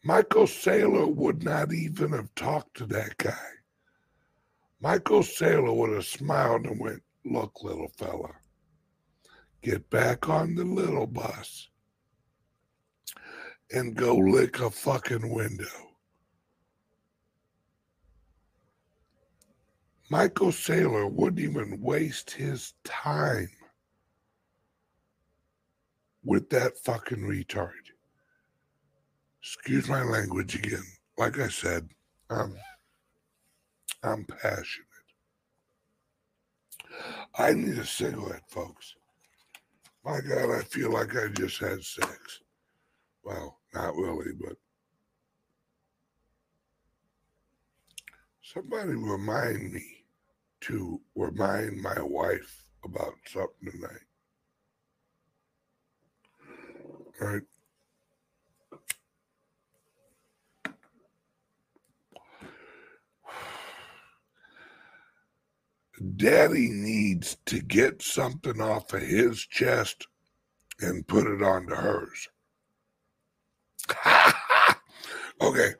Michael Saylor would not even have talked to that guy. Michael Saylor would have smiled and went, Look, little fella, get back on the little bus and go lick a fucking window. Michael Saylor wouldn't even waste his time with that fucking retard. Excuse my language again. Like I said, um, I'm passionate. I need a cigarette, folks. My God, I feel like I just had sex. Well, not really, but somebody remind me to remind my wife about something tonight. All right. Daddy needs to get something off of his chest and put it onto hers. <laughs> okay.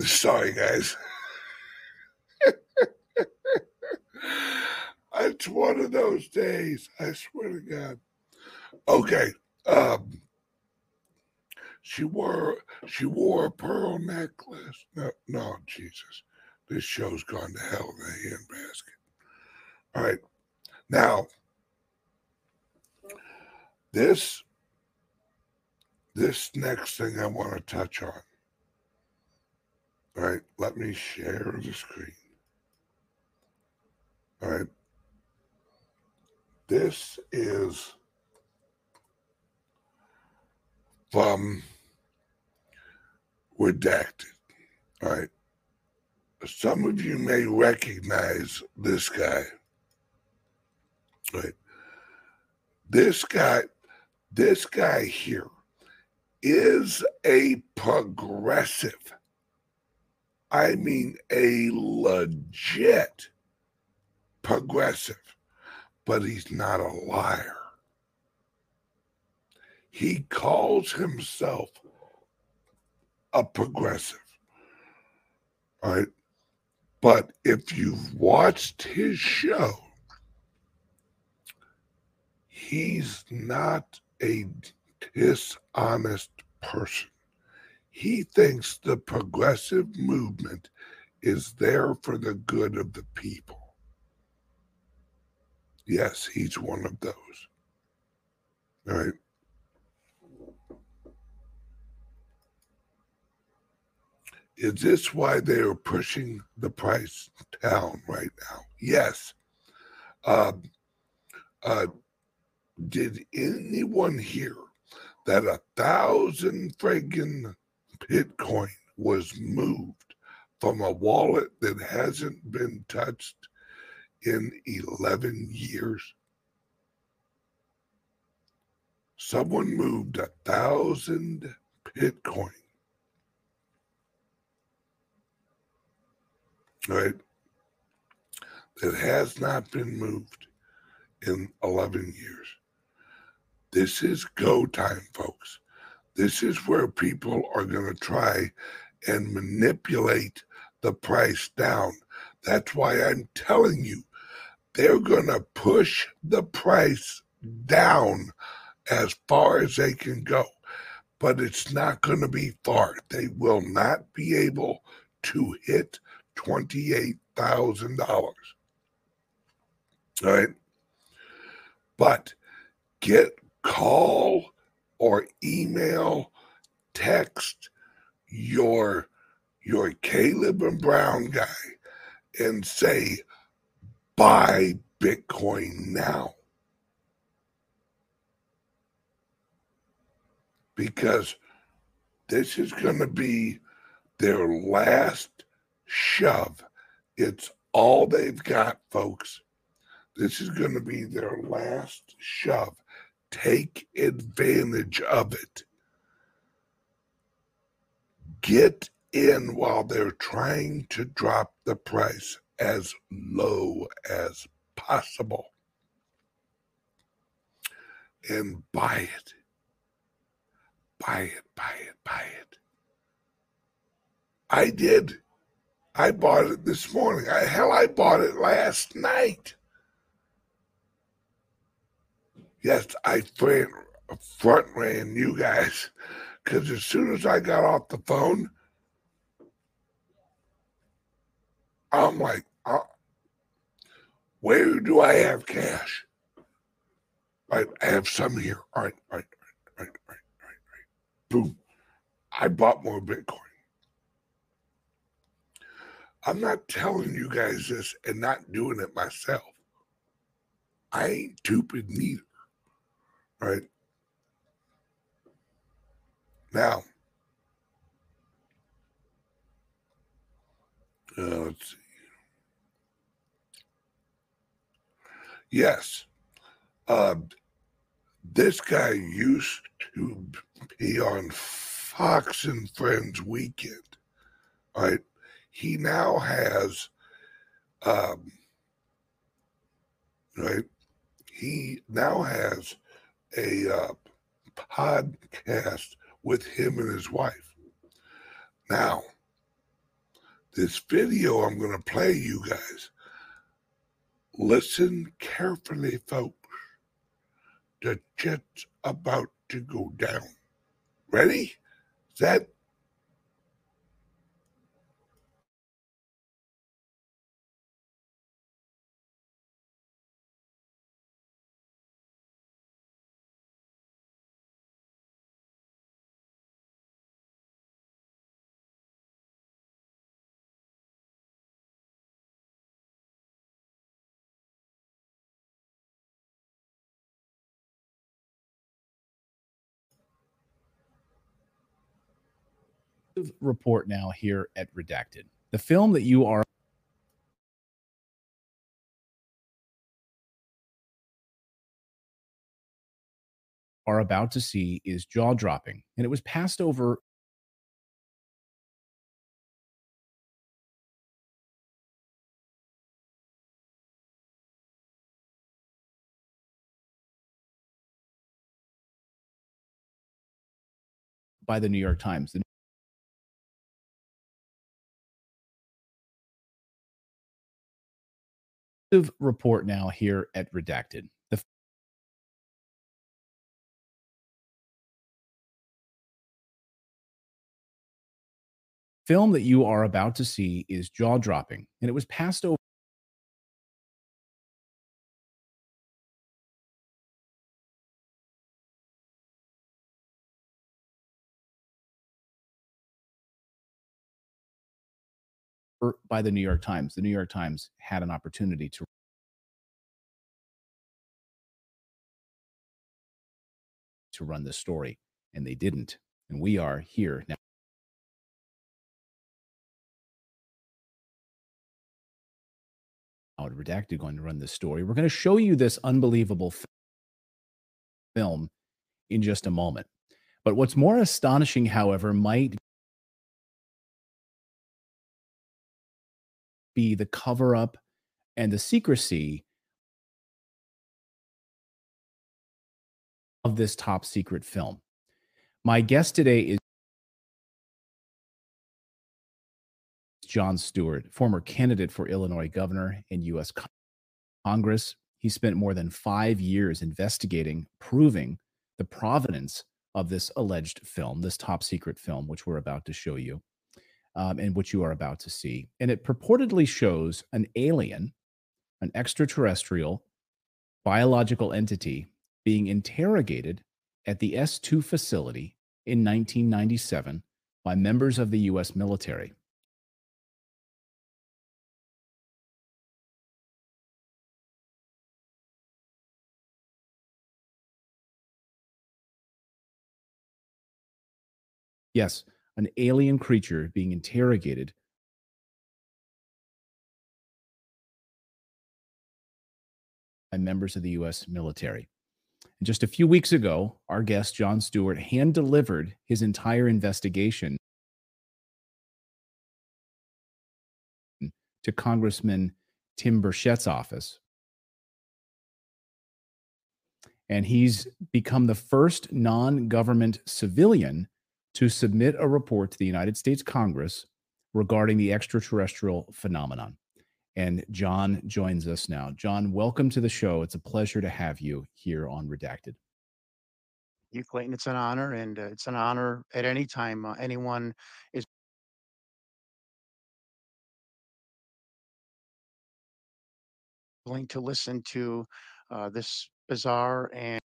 Sorry, guys. <laughs> it's one of those days. I swear to God. Okay. Um, she wore she wore a pearl necklace. No, no, Jesus. This show's gone to hell in a handbasket. All right. Now, this this next thing I want to touch on. All right, let me share the screen. All right. This is from Redacted. All right. Some of you may recognize this guy. Right. This guy, this guy here is a progressive. I mean, a legit progressive, but he's not a liar. He calls himself a progressive. Right. But if you've watched his show, he's not a dishonest person. He thinks the progressive movement is there for the good of the people. Yes, he's one of those. All right. Is this why they are pushing the price down right now? Yes. Um, uh, did anyone hear that a thousand friggin' Bitcoin was moved from a wallet that hasn't been touched in 11 years? Someone moved a thousand Bitcoin. Right? That has not been moved in 11 years. This is go time, folks. This is where people are going to try and manipulate the price down. That's why I'm telling you, they're going to push the price down as far as they can go. But it's not going to be far. They will not be able to hit $28,000. All right. But get call or email, text your your Caleb and Brown guy and say, buy Bitcoin now. Because this is going to be their last shove. It's all they've got, folks. This is going to be their last shove. Take advantage of it. Get in while they're trying to drop the price. as low as possible and buy it. Buy it, buy it, buy it. I did. I bought it this morning. I, hell, I bought it last night. Yes, I front, front ran you guys because as soon as I got off the phone, I'm like, uh, where do I have cash? Right, I have some here. All right, all right, all right, all right, all right, all right. Boom. I bought more Bitcoin. I'm not telling you guys this and not doing it myself. I ain't stupid neither. Right? Now, uh, let's see. Yes. Uh, this guy used to be on Fox and Friends Weekend. Right? He now has um right he now has a uh, podcast with him and his wife. Now, this video I'm going to play you guys. Listen carefully, folks. The jet's about to go down. Ready? Set. Report now here at Redacted. The film that you are are about to see is jaw dropping, and it was passed over by the New York Times. The report now here at Redacted. The film that you are about to see is jaw dropping, and it was passed over. Er, by the New York Times. The New York Times had an opportunity to to run this story and they didn't. And we are here now. Out redacted going to run this story. We're going to show you this unbelievable film in just a moment. But what's more astonishing, however, might be the cover up and the secrecy of this top secret film. My guest today is John Stewart, former candidate for Illinois governor in U.S. Congress. He spent more than five years investigating, proving the provenance of this alleged film, this top secret film, which we're about to show you um, and which you are about to see. And it purportedly shows an alien, an extraterrestrial biological entity being interrogated at the S2 facility in 1997 by members of the US military. Yes, an alien creature being interrogated by members of the US military. And just a few weeks ago, our guest, John Stewart, hand delivered his entire investigation to Congressman Tim Burchett's office. And he's become the first non government civilian to submit a report to the United States Congress regarding the extraterrestrial phenomenon. And John joins us now. John, welcome to the show. It's a pleasure to have you here on Redacted. You, Clayton, it's an honor, and uh, it's an honor at any time uh, anyone is willing to listen to uh, this bizarre and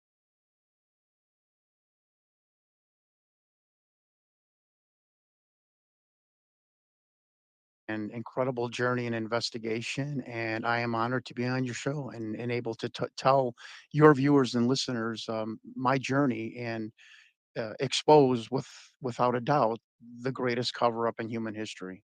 an incredible journey and investigation. And I am honored to be on your show and, and able to t- tell your viewers and listeners um, my journey and uh, expose with without a doubt the greatest cover up in human history.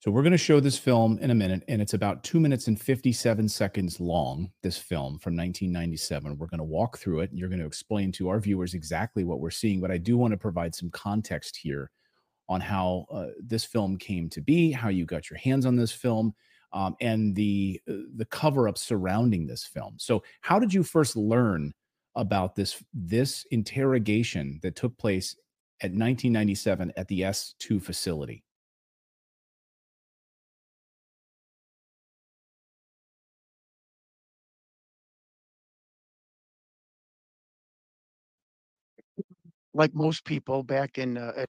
So we're going to show this film in a minute, and it's about two minutes and 57 seconds long. This film from 1997. We're going to walk through it. And you're going to explain to our viewers exactly what we're seeing. But I do want to provide some context here on how uh, this film came to be, how you got your hands on this film, um, and the uh, the cover up surrounding this film. So, how did you first learn about this this interrogation that took place at 1997 at the S2 facility? Like most people back in uh,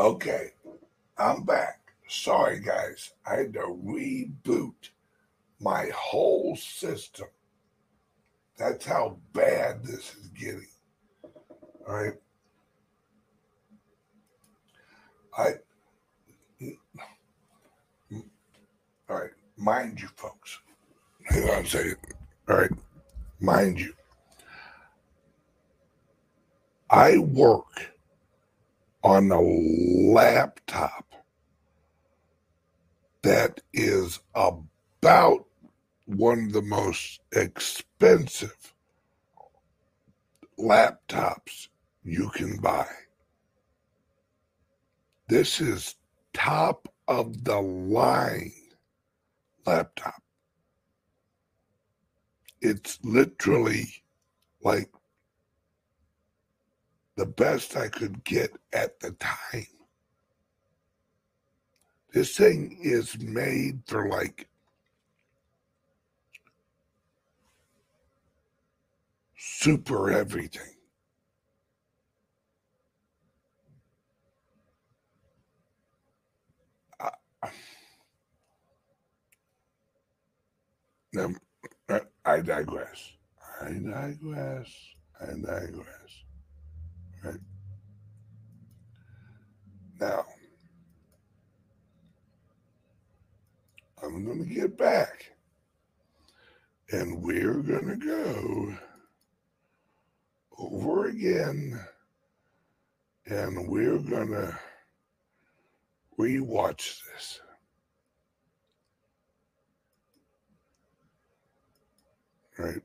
Okay, I'm back. Sorry, guys. I had to reboot my whole system. That's how bad this is getting. All right. I, all right, mind you, folks. Hang on a second. All right, mind you. I work on a laptop that is about one of the most expensive laptops you can buy. This is top of the line laptop. It's literally like the best I could get at the time. This thing is made for like super everything. Now, um, I digress. I digress. I digress. Right? Now, I'm going to get back and we're going to go over again and we're going to rewatch this. Right?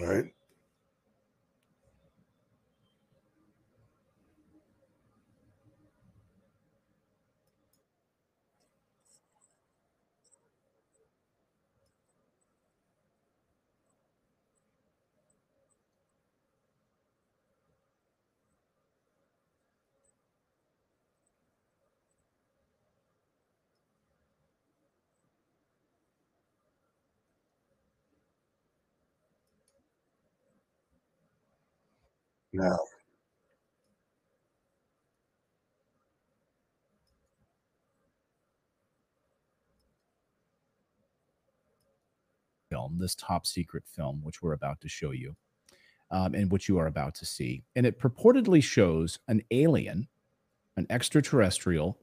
Right? Now, film, this top secret film, which we're about to show you, um, and which you are about to see. And it purportedly shows an alien, an extraterrestrial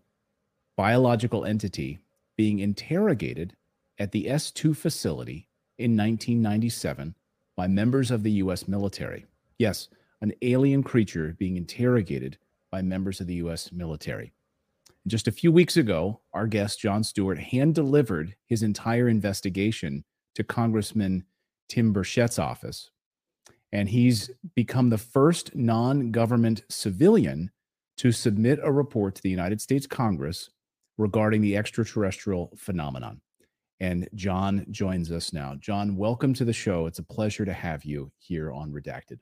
biological entity being interrogated at the S2 facility in 1997 by members of the US military. Yes, an alien creature being interrogated by members of the US military. Just a few weeks ago, our guest, John Stewart, hand delivered his entire investigation to Congressman Tim Burchett's office. And he's become the first non government civilian to submit a report to the United States Congress regarding the extraterrestrial phenomenon. And John joins us now. John, welcome to the show. It's a pleasure to have you here on Redacted.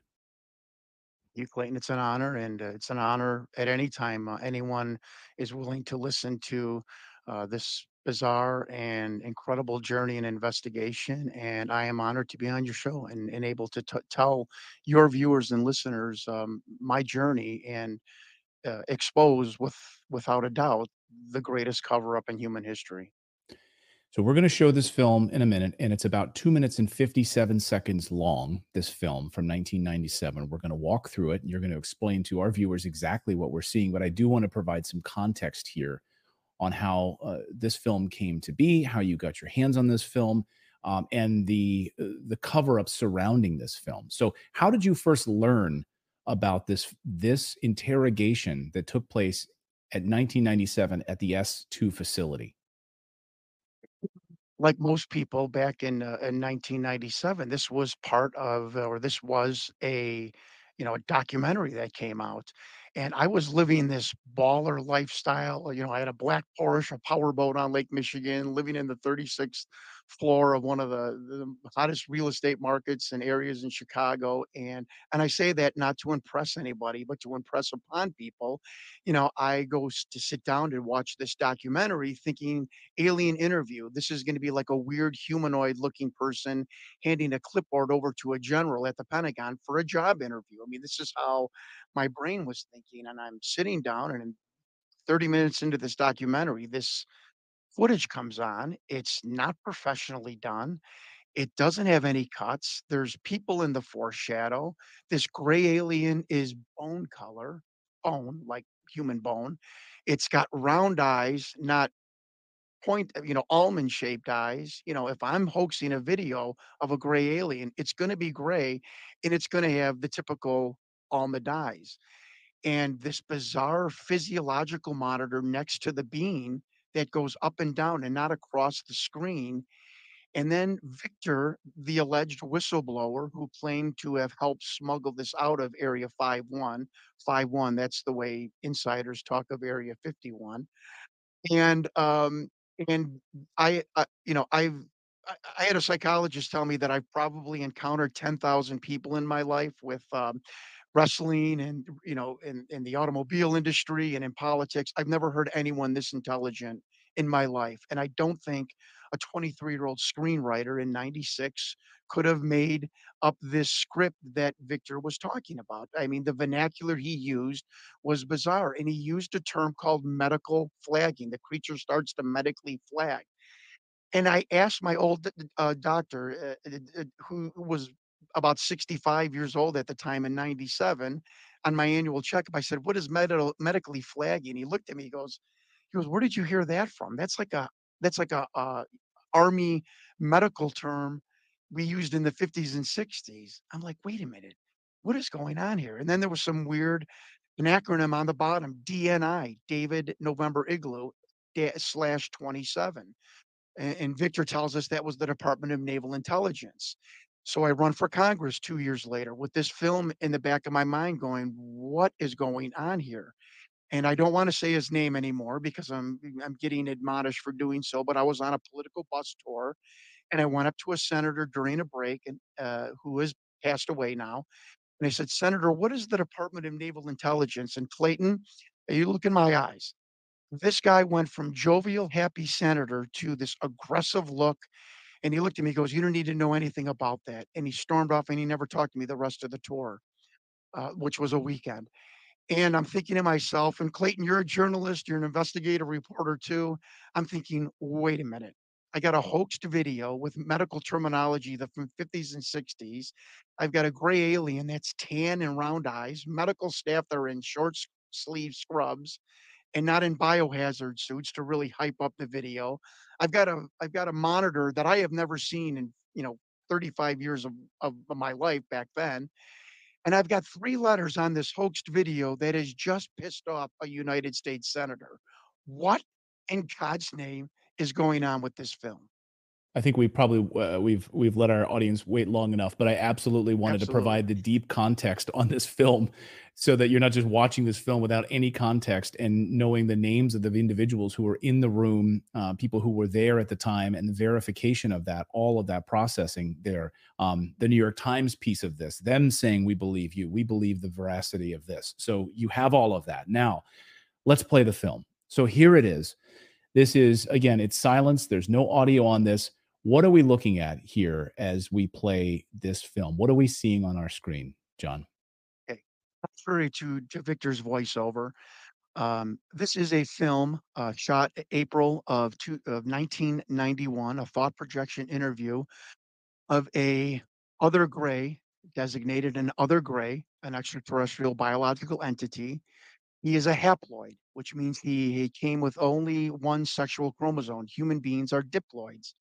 You, Clayton, it's an honor, and uh, it's an honor at any time uh, anyone is willing to listen to uh, this bizarre and incredible journey and investigation. And I am honored to be on your show and, and able to t- tell your viewers and listeners um, my journey and uh, expose with, without a doubt, the greatest cover up in human history. So we're going to show this film in a minute, and it's about two minutes and 57 seconds long. This film from 1997. We're going to walk through it, and you're going to explain to our viewers exactly what we're seeing. But I do want to provide some context here on how uh, this film came to be, how you got your hands on this film, um, and the uh, the cover up surrounding this film. So, how did you first learn about this this interrogation that took place at 1997 at the S2 facility? Like most people back in uh, in 1997 this was part of or this was a you know a documentary that came out and i was living this baller lifestyle you know i had a black porsche a powerboat on lake michigan living in the 36th floor of one of the, the hottest real estate markets and areas in Chicago. And and I say that not to impress anybody, but to impress upon people. You know, I go to sit down and watch this documentary thinking alien interview. This is going to be like a weird humanoid looking person handing a clipboard over to a general at the Pentagon for a job interview. I mean, this is how my brain was thinking. And I'm sitting down and 30 minutes into this documentary, this footage comes on. It's not professionally done. It doesn't have any cuts. There's people in the foreshadow. This gray alien is bone color, bone, like human bone. It's got round eyes, not point, you know, almond shaped eyes. You know, if I'm hoaxing a video of a gray alien, it's going to be gray and it's going to have the typical almond eyes and this bizarre physiological monitor next to the bean that goes up and down and not across the screen. And then Victor, the alleged whistleblower who claimed to have helped smuggle this out of Area 51, 51, that's the way insiders talk of Area 51. And um, and I, you know, I've I had a psychologist tell me that I've probably encountered 10,000 people in my life with um, wrestling and you know in in the automobile industry and in politics i've never heard anyone this intelligent in my life and i don't think a 23 year old screenwriter in 96 could have made up this script that victor was talking about. I mean the vernacular he used was bizarre and he used a term called medical flagging the creature starts to medically flag and I asked my old uh, doctor, uh, uh, uh, who was about 65 years old at the time in '97 on my annual checkup, I said, "What is medical medically flagging?" He looked at me, he goes he goes, "Where did you hear that from? That's like a that's like a, army medical term we used in the '50s and '60s." I'm like, "Wait a minute. What is going on here?" And then there was some weird an acronym on the bottom, DNI, David November Igloo slash 27. A- And Victor tells us that was the Department of Naval Intelligence. So I run for Congress two years later with this film in the back of my mind going, what is going on here? And I don't want to say his name anymore because I'm I'm getting admonished for doing so, but I was on a political bus tour and I went up to a senator during a break and uh, who has passed away now. And I said, Senator, what is the Department of Naval Intelligence? And Clayton, you look in my eyes. This guy went from jovial, happy senator to this aggressive look. And he looked at me, he goes, You don't need to know anything about that. And he stormed off and he never talked to me the rest of the tour, uh, which was a weekend. And I'm thinking to myself, and Clayton, you're a journalist, you're an investigative reporter too. I'm thinking, wait a minute. I got a hoaxed video with medical terminology that from 50s and 60s. I've got a gray alien that's tan and round eyes, medical staff that are in short sleeve scrubs and not in biohazard suits to really hype up the video. I've got a I've got a monitor that I have never seen in, you know, 35 years of, of my life back then. And I've got three letters on this hoaxed video that has just pissed off a United States senator. What in God's name is going on with this film? I think we probably uh, we've we've let our audience wait long enough, but I absolutely wanted to provide the deep context on this film, so that you're not just watching this film without any context and knowing the names of the individuals who were in the room, uh, people who were there at the time, and the verification of that, all of that processing there. Um, the New York Times piece of this, them saying we believe you, we believe the veracity of this. So you have all of that. Now, let's play the film. So here it is. This is again, it's silence. There's no audio on this. What are we looking at here as we play this film? What are we seeing on our screen, John? Okay. Contrary to, to Victor's voiceover, um, this is a film uh, shot April of, two, of 1991, a thought projection interview of a other gray, designated an other gray, an extraterrestrial biological entity. He is a haploid, which means he, he came with only one sexual chromosome. Human beings are diploids.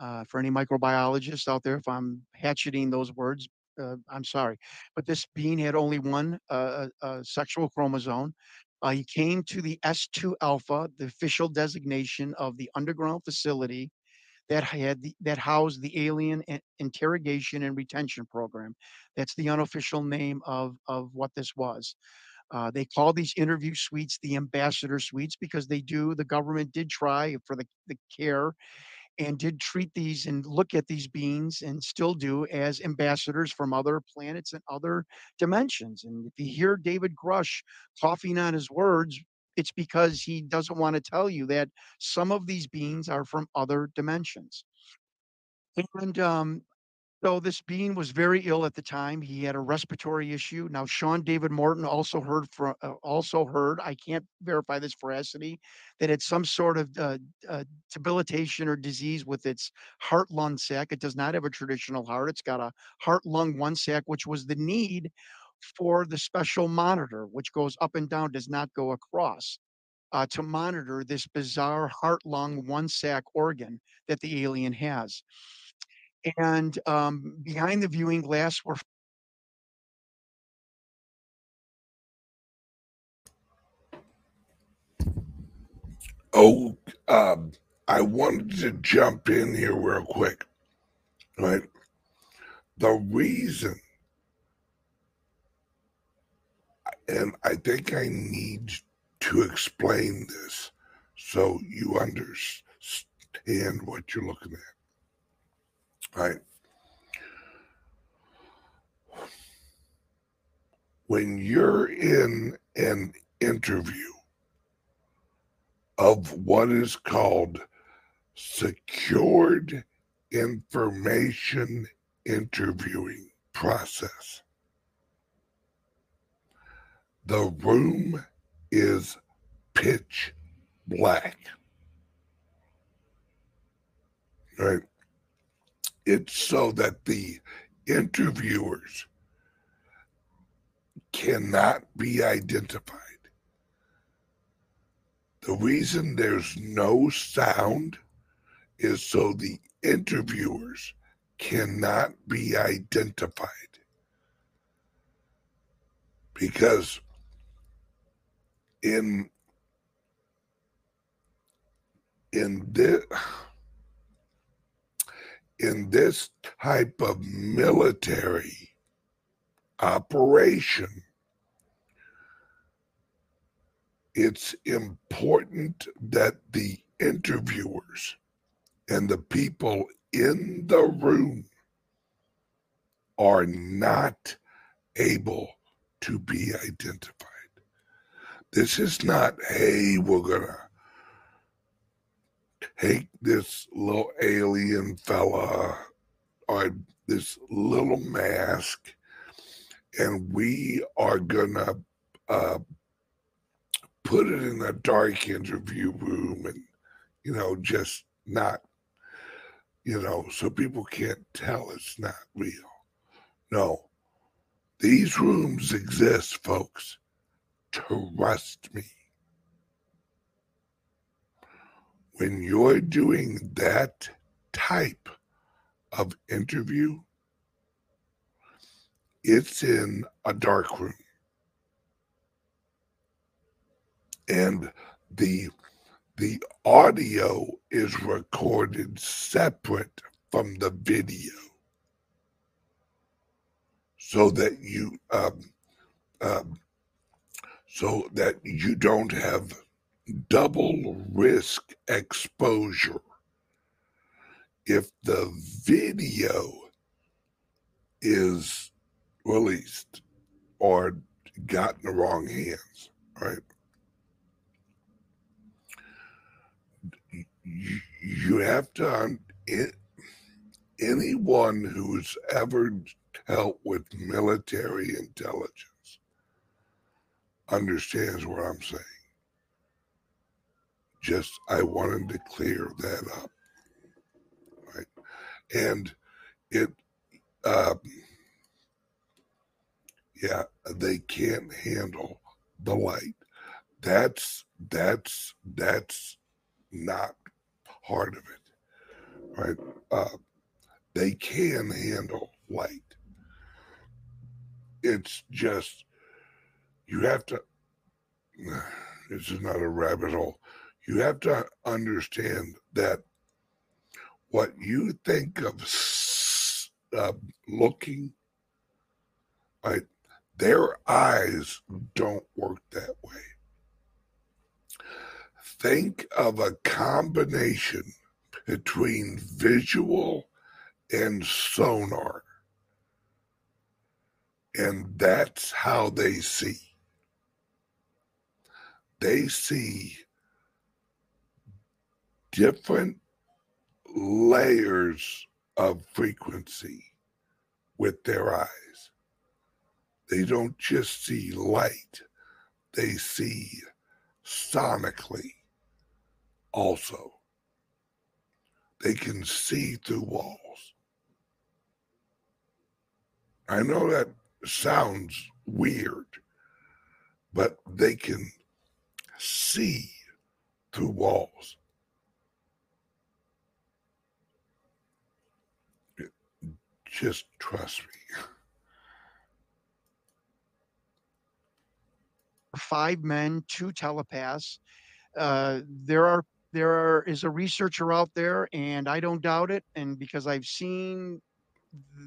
Uh, for any microbiologists out there, if I'm hatcheting those words, uh, I'm sorry. But this bean had only one uh, uh, uh, sexual chromosome. Uh, he came to the S2 alpha, the official designation of the underground facility that had the, that housed the alien interrogation and retention program. That's the unofficial name of of what this was. Uh, they call these interview suites the ambassador suites because they do. The government did try for the the care and did treat these and look at these beings and still do as ambassadors from other planets and other dimensions. And if you hear David Grusch coughing on his words, it's because he doesn't want to tell you that some of these beings are from other dimensions. And um, so this being was very ill at the time. He had a respiratory issue. Now Sean David Morton also heard uh, also heard. I can't verify this veracity that it's some sort of uh, uh, debilitation or disease with its heart lung sac. It does not have a traditional heart. It's got a heart lung one sac, which was the need for the special monitor, which goes up and down, does not go across. Uh, to monitor this bizarre heart lung one sac organ that the alien has and um, behind the viewing glass were Oh, um, I wanted to jump in here real quick. Right. The reason, and I think I need to explain this so you understand what you're looking at. Right. When you're in an interview, of what is called secured information interviewing process. The room is pitch black. Right? It's so that the interviewers cannot be identified. The reason there's no sound is so the interviewers cannot be identified. Because in in this in this type of military operation it's important that the interviewers and the people in the room are not able to be identified. This is not, hey, we're going to take this little alien fella or this little mask and we are to uh, put it in a dark interview room and, you know, just not, you know, so people can't tell it's not real. No, these rooms exist, folks. Trust me. When you're doing that type of interview, it's in a dark room. and the the audio is recorded separate from the video so that you um, um, so that you don't have double risk exposure if the video is released or got in the wrong hands right you, have to anyone who's ever dealt with military intelligence understands what I'm saying. Just I wanted to clear that up, right? And it, uh, yeah, they can't handle the light. That's that's that's not part of it, right? Uh, they can handle light. It's just you have to. <sighs> This is not a rabbit hole. You have to understand that what you think of uh, looking, like Their eyes don't work that way think of a combination between visual and sonar. And that's how they see. They see different layers of frequency with their eyes. They don't just see light, they see sonically also. They can see through walls. I know that sounds weird, but they can see through walls. Just trust me. five men, two telepaths. Uh, there are there are, is a researcher out there, and I don't doubt it. And because I've seen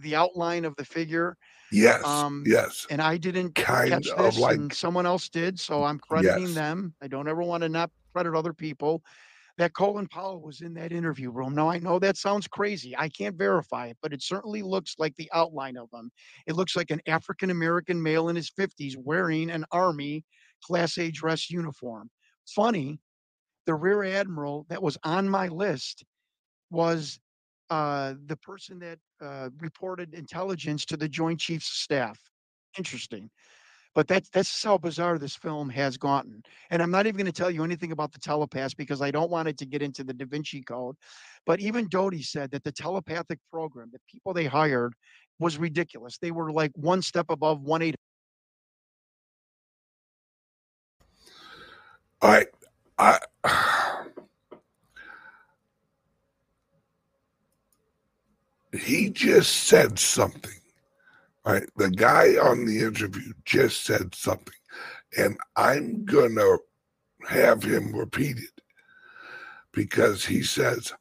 the outline of the figure, Yes, Um, yes. and I didn't Kind catch of this, like- and someone else did, so I'm crediting Yes. them. I don't ever want to not credit other people. That Colin Powell was in that interview room. Now I know that sounds crazy. I can't verify it, but it certainly looks like the outline of him. It looks like an African American male in his 50s wearing an army class A dress uniform. Funny, the rear admiral that was on my list was uh, the person that uh, reported intelligence to the Joint Chiefs of Staff. Interesting. But that's that's how bizarre this film has gotten. And I'm not even going to tell you anything about the telepaths because I don't want it to get into the Da Vinci Code. But even Doty said that the telepathic program, the people they hired, was ridiculous. They were like one step above one eight. Right. I <sighs> he just said something. The guy on the interview just said something. And I'm gonna have him repeat it because he says,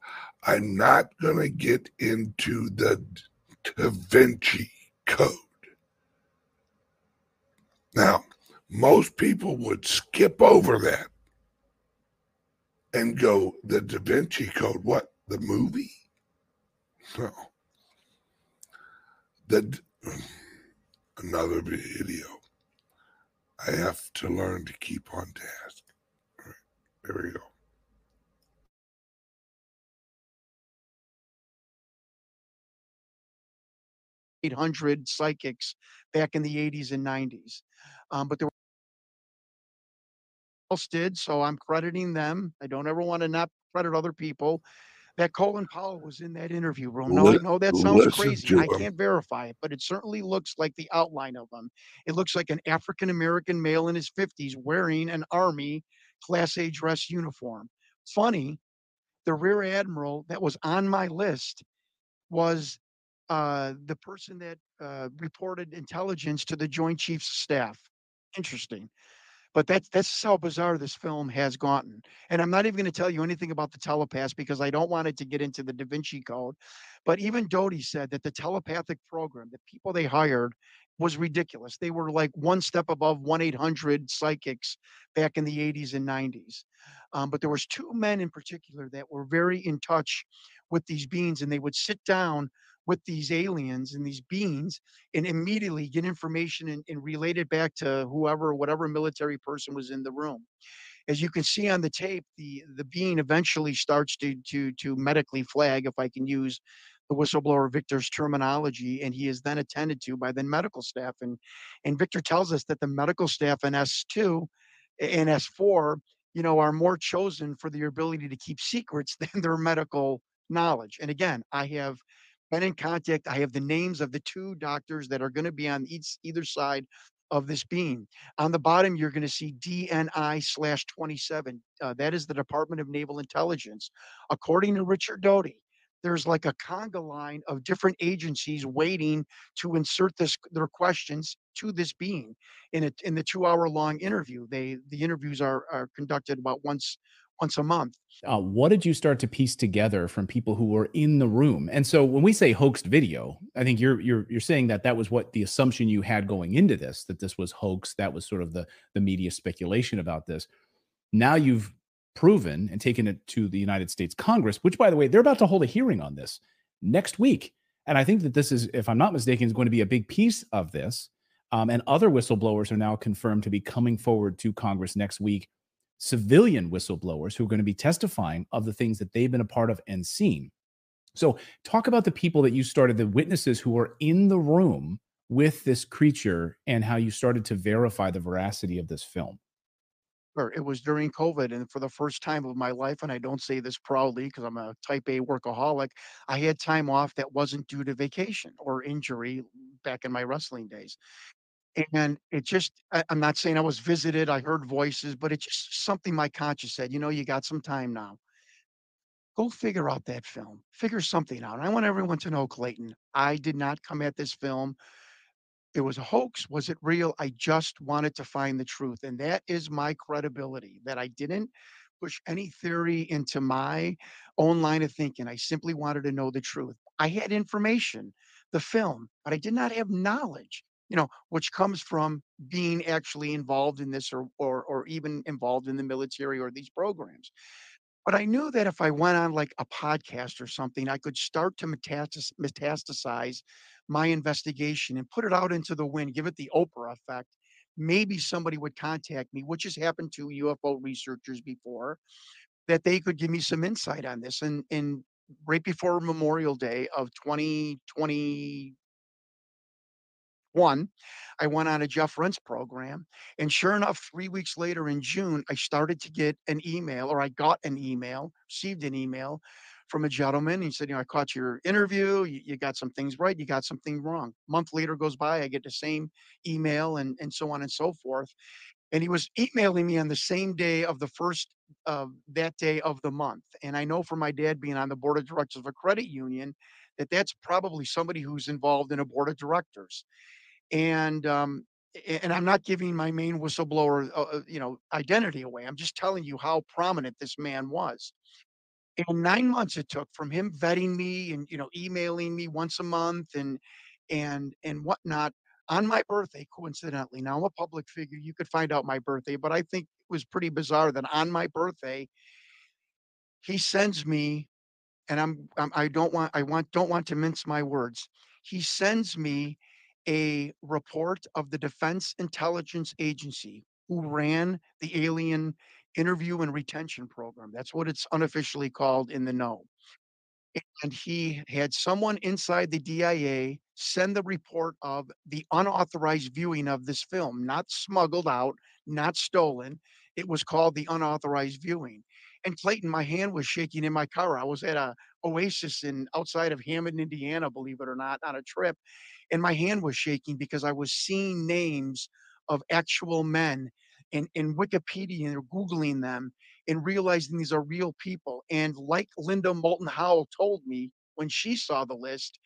I'm not gonna get into the Da Vinci Code. Now, most people would skip over that and go, the Da Vinci Code, what? The movie? No. The another video. I have to learn to keep on task. There we go. 800 psychics back in the 80s and 90s. Um, but there were else did, so I'm crediting them. I don't ever want to not credit other people. That Colin Powell was in that interview room. No, know that sounds crazy. I can't verify it, but it certainly looks like the outline of him. It looks like an African American male in his 50s wearing an army class A dress uniform. Funny, the rear admiral that was on my list was uh, the person that uh, reported intelligence to the Joint Chiefs of Staff. Interesting. But that's that's how bizarre this film has gotten. And I'm not even going to tell you anything about the telepaths because I don't want it to get into the Da Vinci Code. But even Doty said that the telepathic program, the people they hired, was ridiculous. They were like one step above 1-800 psychics back in the 80s and 90s. Um, but there was two men in particular that were very in touch with these beings, and they would sit down with these aliens and these beings and immediately get information and, and relate it back to whoever, whatever military person was in the room. As you can see on the tape, the the being eventually starts to to to medically flag, if I can use the whistleblower Victor's terminology, and he is then attended to by the medical staff. And and Victor tells us that the medical staff in S2 and S4, you know, are more chosen for their ability to keep secrets <laughs> than their medical knowledge. And again, I have been in contact. I have the names of the two doctors that are going to be on each either side of this beam. On the bottom, you're going to see DNI slash 27. Uh, that is the Department of Naval Intelligence. According to Richard Doty, there's like a conga line of different agencies waiting to insert this their questions to this being in a in the two hour long interview. They the interviews are are conducted about once once a month. uh, what did you start to piece together from people who were in the room? And so when we say hoaxed video, I think you're you're you're saying that that was what the assumption you had going into this that this was hoax. That was sort of the the media speculation about this. Now you've proven and taken it to the United States Congress, which, by the way, they're about to hold a hearing on this next week. And I think that this is, if I'm not mistaken, is going to be a big piece of this. Um, and other whistleblowers are now confirmed to be coming forward to Congress next week. Civilian whistleblowers who are going to be testifying of the things that they've been a part of and seen. So, talk about the people that you started, the witnesses who were in the room with this creature, and how you started to verify the veracity of this film. Sure, it was during COVID, and for the first time of my life, and I don't say this proudly because I'm a type A workaholic, I had time off that wasn't due to vacation or injury back in my wrestling days. And it just, I, I'm not saying I was visited, I heard voices, but it's just something my conscience said, you know, you got some time now. Go figure out that film, figure something out. I want everyone to know, Clayton, I did not come at this film it was a hoax. Was it real? I just wanted to find the truth. And that is my credibility that I didn't push any theory into my own line of thinking. I simply wanted to know the truth. I had information, the film, but I did not have knowledge, you know, which comes from being actually involved in this or or or even involved in the military or these programs. But I knew that if I went on like a podcast or something, I could start to metastasize my investigation and put it out into the wind, give it the Oprah effect. Maybe somebody would contact me, which has happened to UFO researchers before, that they could give me some insight on this. And, and right before Memorial Day of 2020, one, I went on a Jeff Rense program, and sure enough, 3 weeks later in June, I started to get an email, or I got an email, received an email from a gentleman. He said, "You know, I caught your interview. You, you got some things right. You got something wrong." Month later goes by, I get the same email, and and so on and so forth. And he was emailing me on the same day of the first uh, that day of the month. And I know from my dad being on the board of directors of a credit union that that's probably somebody who's involved in a board of directors and um, and I'm not giving my main whistleblower, uh, uh, you know, identity away. I'm just telling you how prominent this man was. And nine months it took from him vetting me and you know emailing me once a month and and and whatnot on my birthday. Coincidentally, now I'm a public figure. You could find out my birthday, but I think it was pretty bizarre that on my birthday he sends me, and I'm, I'm I don't want I want don't want to mince my words. He sends me a report of the Defense Intelligence Agency who ran the alien interview and retention program. That's what it's unofficially called in the know. And he had someone inside the DIA send the report of the unauthorized viewing of this film, not smuggled out, not stolen. It was called the unauthorized viewing. And Clayton, my hand was shaking in my car. I was at a oasis in outside of Hammond, Indiana, believe it or not, on a trip and my hand was shaking because I was seeing names of actual men in, in Wikipedia and Googling them and realizing these are real people. And like Linda Moulton Howe told me when she saw the list,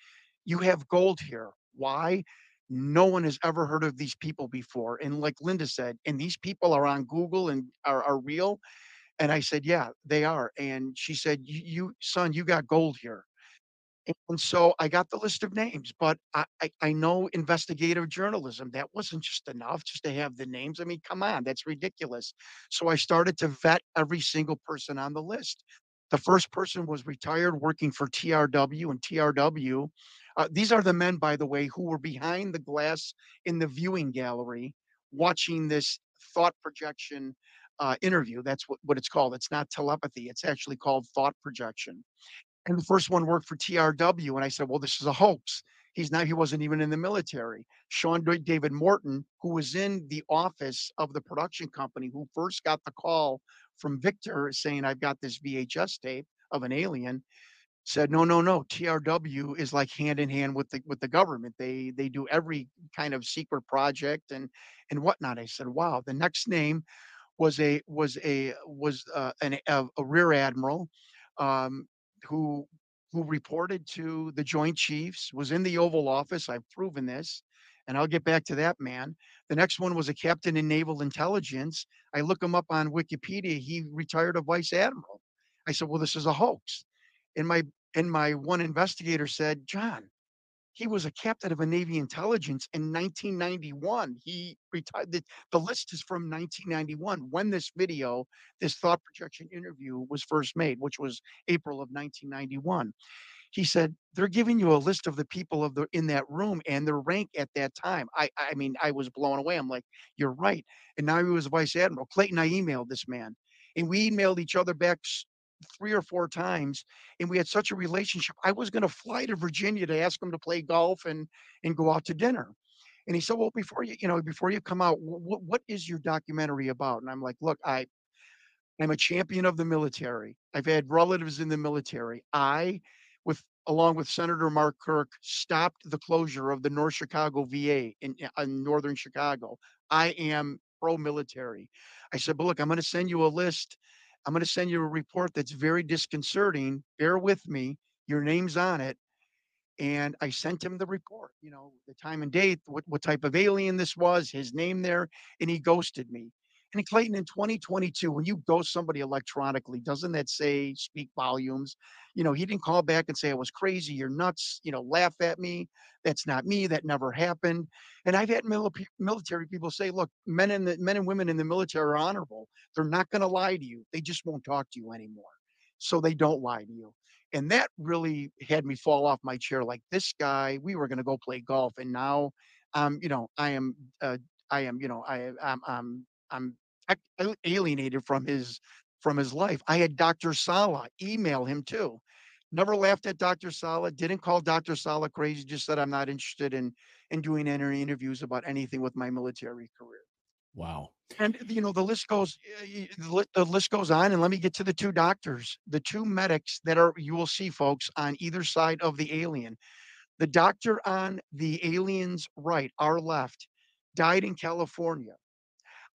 you have gold here. Why? No one has ever heard of these people before. And like Linda said, and these people are on Google and are, are real. And I said, yeah, they are. And she said, you, son, you got gold here. And so I got the list of names, but I, I, I know investigative journalism. That wasn't just enough just to have the names. I mean, come on, that's ridiculous. So I started to vet every single person on the list. The first person was retired working for TRW, and TRW, uh, these are the men, by the way, who were behind the glass in the viewing gallery watching this thought projection uh, interview. That's what, what it's called. It's not telepathy, it's actually called thought projection and the first one worked for TRW. And I said, well, this is a hoax. He's not, he wasn't even in the military. Sean David Morton, who was in the office of the production company, who first got the call from Victor saying, I've got this VHS tape of an alien, said, no, no, no. TRW is like hand in hand with the with the government. They they do every kind of secret project and and whatnot. I said, wow. The next name was a was a was uh, an, a, a rear admiral um, who who reported to the Joint Chiefs, was in the Oval Office. I've proven this, and I'll get back to that man. The next one was a captain in naval intelligence. I look him up on Wikipedia. He retired a vice admiral. I said, "Well, this is a hoax." And my and my one investigator said, "John, he was a captain of a Navy intelligence in 1991. He retired. The, the list is from 1991 when this video, this thought projection interview was first made, which was April of 1991. He said they're giving you a list of the people of the in that room and their rank at that time. I I mean I was blown away. I'm like, you're right. And now he was vice admiral. Clayton, I emailed this man, and we emailed each other back three or four times, and we had such a relationship. I was going to fly to Virginia to ask him to play golf and and go out to dinner. And he said, "Well, before you, you know, before you come out, what what is your documentary about?" And I'm like, "Look, I I'm a champion of the military. I've had relatives in the military. I, with along with Senator Mark Kirk, stopped the closure of the North Chicago VA in, in northern Chicago. I am pro-military. I said, but look, I'm going to send you a list. I'm going to send you a report that's very disconcerting. Bear with me. Your name's on it. And I sent him the report, you know, the time and date, what, what type of alien this was, his name there, and he ghosted me. And Clayton, in 2022, when you ghost somebody electronically, doesn't that say speak volumes? You know, he didn't call back and say I was crazy, you're nuts, you know, laugh at me. That's not me. That never happened. And I've had mili- military people say, look, men and the men and women in the military are honorable. They're not going to lie to you. They just won't talk to you anymore. So they don't lie to you. And that really had me fall off my chair. Like this guy, we were going to go play golf, and now, um, you know, I am, uh, I am, you know, I, I'm, I'm, I'm alienated from his, from his life. I had Dr. Salla email him too. Never laughed at Dr. Salla. Didn't call Dr. Salla crazy. Just said I'm not interested in in doing any interviews about anything with my military career. Wow. And you know the list goes eh, eh, the li- the list goes on, and let me get to the two doctors, the two medics that are you will see, folks, on either side of the alien. The doctor on the alien's right, our left, died in California.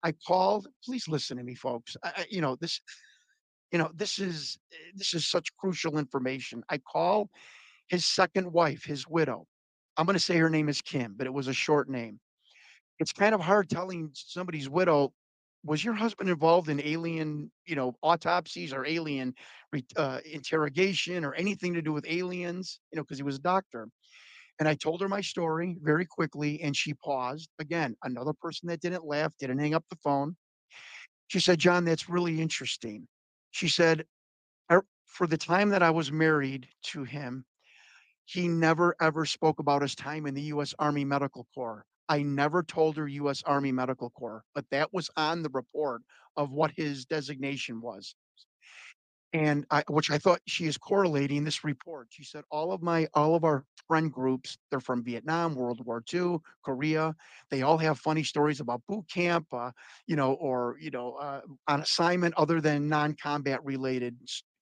I called. Please listen to me, folks. I, you know this. You know this is eh, this is such crucial information. I call his second wife, his widow. I'm going to say her name is Kim, but it was a short name it's kind of hard telling somebody's widow was your husband involved in alien you know autopsies or alien uh, interrogation or anything to do with aliens you know because he was a doctor and i told her my story very quickly and she paused again another person that didn't laugh didn't hang up the phone she said john that's really interesting she said er, for the time that i was married to him he never ever spoke about his time in the U.S. Army Medical Corps. I never told her U.S. Army Medical Corps, but that was on the report of what his designation was. And I, which I thought she is correlating this report. She said all of my, all of our friend groups, they're from Vietnam, World War II, Korea. They all have funny stories about boot camp, uh, you know, or you know, uh, on assignment other than non-combat related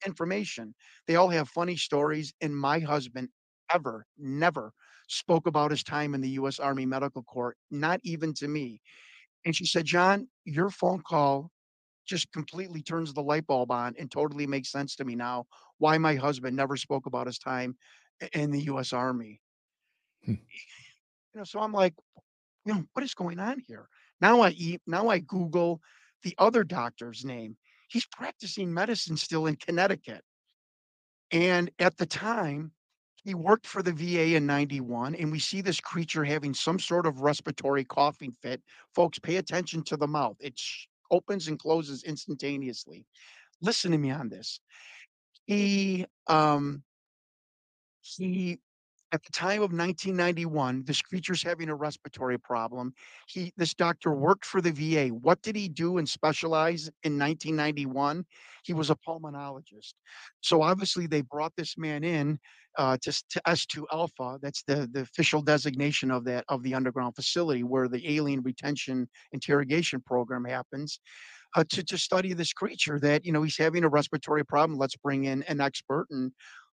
information. They all have funny stories. And my husband ever, never spoke about his time in the U.S. Army Medical Corps, not even to me. And she said, John, your phone call just completely turns the light bulb on and totally makes sense to me now why my husband never spoke about his time in the U.S. Army. Hmm. You know, so I'm like, you know, what is going on here? Now I eat, now I Google the other doctor's name. He's practicing medicine still in Connecticut. And at the time, he worked for the VA in 91, and we see this creature having some sort of respiratory coughing fit. Folks, pay attention to the mouth. It sh- opens and closes instantaneously. Listen to me on this. He, um, he, at the time of 1991, this creature's having a respiratory problem. He, this doctor worked for the VA. What did he do and specialize in 1991? He was a pulmonologist. So obviously they brought this man in uh, to, to S2 Alpha. That's the, the official designation of that of the underground facility where the alien retention interrogation program happens uh, to to study this creature that you know he's having a respiratory problem. Let's bring in an expert and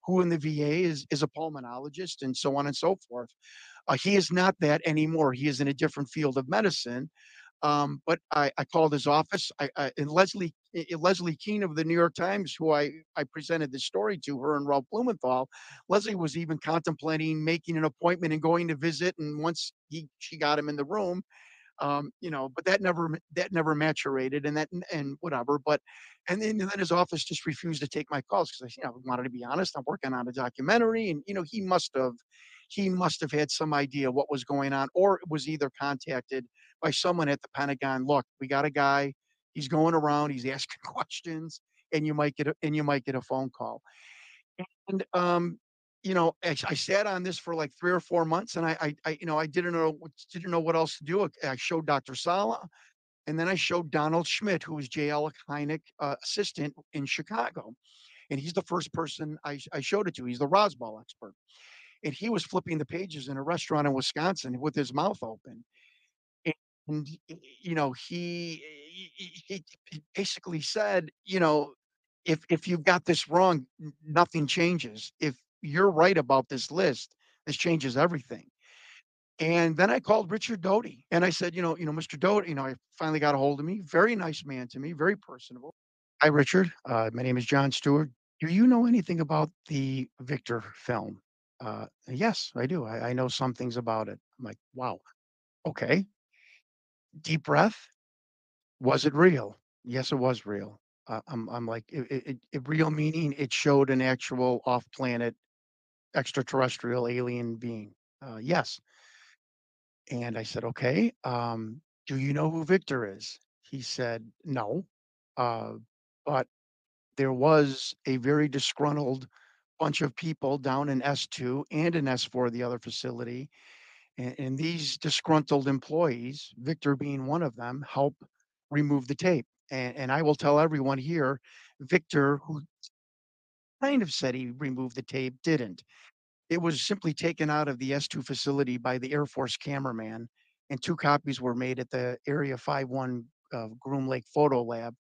who in the VA is is a pulmonologist and so on and so forth. Uh, he is not that anymore. He is in a different field of medicine. Um, but I, I called his office. I, I and Leslie eh, eh, Leslie Kean of the New York Times, who I I presented this story to her and Ralph Blumenthal. Leslie was even contemplating making an appointment and going to visit. And once he she got him in the room, um, you know, but that never that never maturated and that and whatever. But and then, and then his office just refused to take my calls because I you know wanted to be honest. I'm working on a documentary, and you know he must have he must have had some idea what was going on, or was either contacted by someone at the Pentagon. Look, we got a guy. He's going around. He's <laughs> asking questions, and you might get a, and you might get a phone call. And um, you know, I, I sat on this for like three or four months, and I, I, I, you know, I didn't know didn't know what else to do. I showed Dr. Salla, and then I showed Donald Schmitt, who was J. Allen Hynek uh, assistant in Chicago, and he's the first person I, I showed it to. He's the Roswell expert, and he was flipping the pages in a restaurant in Wisconsin with his mouth open, and y- you know, he, he, he he basically said, you know, if if you've got this wrong, nothing changes. If you're right about this list, this changes everything. And then I called Richard Doty and I said, you know, you know, Mr. Doty, you know, I finally got a hold of me. Very nice man to me, very personable. Hi, Richard. Uh, my name is John Stewart. Do you know anything about the Victor film? Uh, yes, I do. I, I know some things about it. I'm like, wow. Okay. Deep breath. Was it real? Yes, it was real. Uh, I'm, I'm like, it, it, it, real meaning it showed an actual off-planet extraterrestrial alien being. Uh, yes. And I said, okay. Um, do you know who Victor is? He said, no. Uh, but there was a very disgruntled bunch of people down in S2 and in S4, the other facility. And, and these disgruntled employees, Victor being one of them, help remove the tape. And, and I will tell everyone here, Victor, who kind of said he removed the tape, didn't. It was simply taken out of the S2 facility by the Air Force cameraman, and two copies were made at the Area 51 uh, Groom Lake Photo Lab.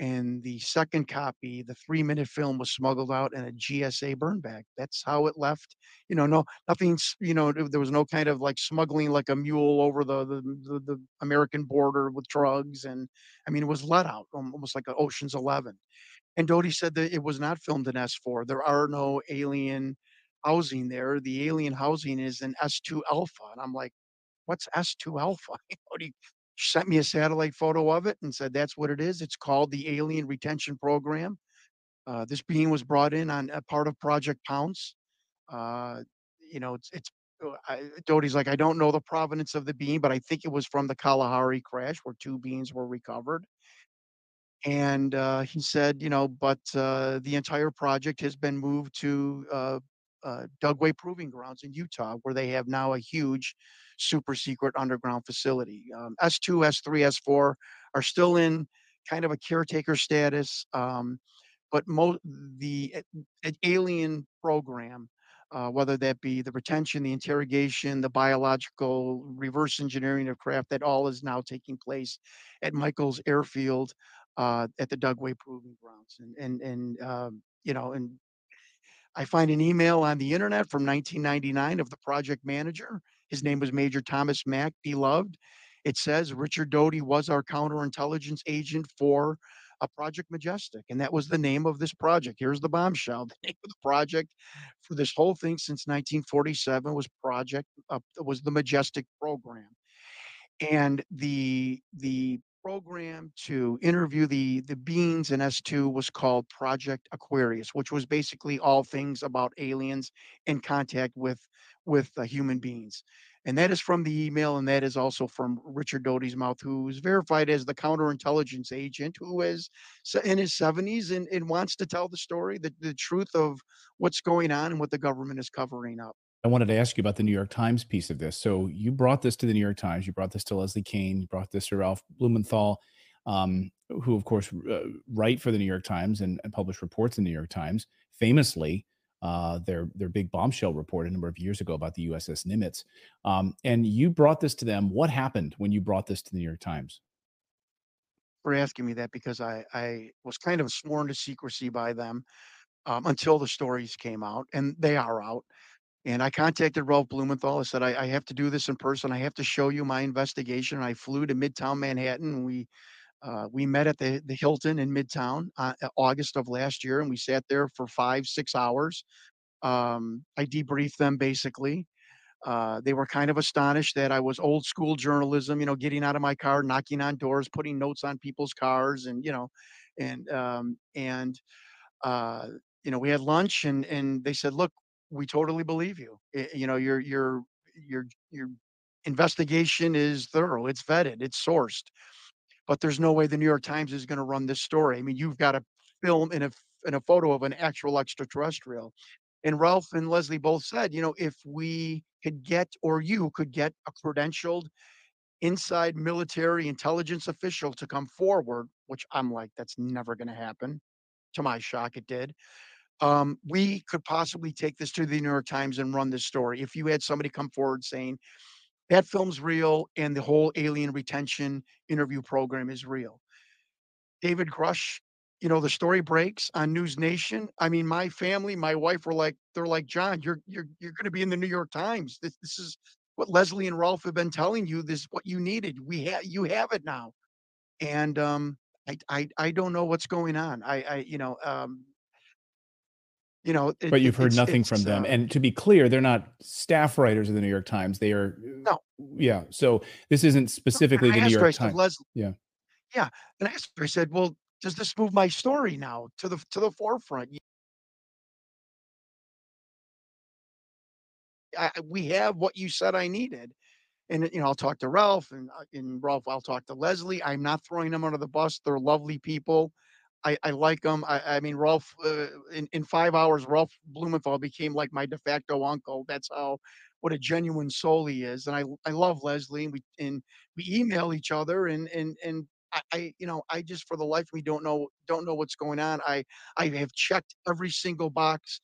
And the second copy, the three minute film, was smuggled out in a GSA burn bag. That's how it left. You know, no, nothing's, you know, there was no kind of like smuggling like a mule over the, the, the, the American border with drugs. And I mean, it was let out um, almost like Ocean's 11. And Doty said that it was not filmed in S4. There are no alien housing there. The alien housing is in S2 Alpha. And I'm like, what's S2 Alpha? <laughs> You know, he sent me a satellite photo of it and said that's what it is. It's called the Alien Retention Program. Uh, this being was brought in on a part of Project Pounce. Uh, you know, it's it's. uh, I, Doty's like, I don't know the provenance of the being, but I think it was from the Kalahari crash where two beings were recovered. And uh, he said, you know, but uh, the entire project has been moved to uh, uh, Dugway Proving Grounds in Utah, where they have now a huge super secret underground facility. Um, S2, S3, S4 are still in kind of a caretaker status, um, but mo- the a- alien program, uh, whether that be the retention, the interrogation, the biological reverse engineering of craft, that all is now taking place at Michael's Airfield uh, at the Dugway Proving Grounds. And and and um, you know, and I find an email on the internet from 1999 of the project manager. His name was Major Thomas Mack, beloved. It says Richard Doty was our counterintelligence agent for a Project Majestic, and that was the name of this project. Here's the bombshell: <laughs> the name of the project for this whole thing since 1947 was Project uh, was the Majestic program and the the program to interview the the beings in S2 was called Project Aquarius, which was basically all things about aliens in contact with with uh, human beings. And that is from the email, and that is also from Richard Doty's mouth, who's verified as the counterintelligence agent, who is in his 70s and, and wants to tell the story, the, the truth of what's going on and what the government is covering up. I wanted to ask you about the New York Times piece of this. So you brought this to the New York Times. You brought this to Leslie Kean. You brought this to Ralph Blumenthal, um, who, of course, uh, write for the New York Times and, and publish reports in the New York Times. Famously, uh, their their big bombshell report a number of years ago about the USS Nimitz. Um, and you brought this to them. What happened when you brought this to the New York Times? for asking me that because I, I was kind of sworn to secrecy by them um, until the stories came out, and they are out. And I contacted Ralph Blumenthal. I said, I, I have to do this in person. I have to show you my investigation. And I flew to Midtown Manhattan. And we uh, we met at the, the Hilton in Midtown uh, uh, August of last year, and we sat there for five, six hours. Um, I debriefed them basically. Uh, they were kind of astonished that I was old school journalism, you know, getting out of my car, knocking on doors, putting notes on people's cars, and you know, and um, and uh, you know, we had lunch, and and they said, look, we totally believe you. You know, your your your your investigation is thorough. It's vetted. It's sourced. But there's no way the New York Times is going to run this story. I mean, you've got a film and a and a photo of an actual extraterrestrial. And Ralph and Leslie both said, you know, if we could get or you could get a credentialed inside military intelligence official to come forward, which I'm like, that's never going to happen. To my shock, it did. Um, we could possibly take this to the New York Times and run this story. If you had somebody come forward saying that film's real and the whole alien retention interview program is real. David Grusch, you know, the story breaks on News Nation. I mean, my family, my wife were like, they're like, John, you're you're you're going to be in the New York Times. This this is what Leslie and Ralph have been telling you. This is what you needed. We have you have it now. And um, I I I don't know what's going on. I I you know um, you know. It, but you've heard nothing from them. uh, And to be clear, they're not staff writers of the New York Times. They are, No. yeah. So this isn't specifically I the New her, York Times. Leslie, Yeah. yeah, and I asked her. I said, well, does this move my story now to the to the forefront? I, I- we have what you said I needed. And you know, I'll talk to Ralph and uh, and Ralph. I'll talk to Leslie. I'm not throwing them under the bus. They're lovely people. I, I like them. I, I mean, Ralph. Uh, in in five hours, Ralph Blumenthal became like my de facto uncle. That's how what a genuine soul he is. And I I love Leslie. And we and we email each other. And and and I, I you know I just for the life of me don't know don't know what's going on. I I have checked every single box.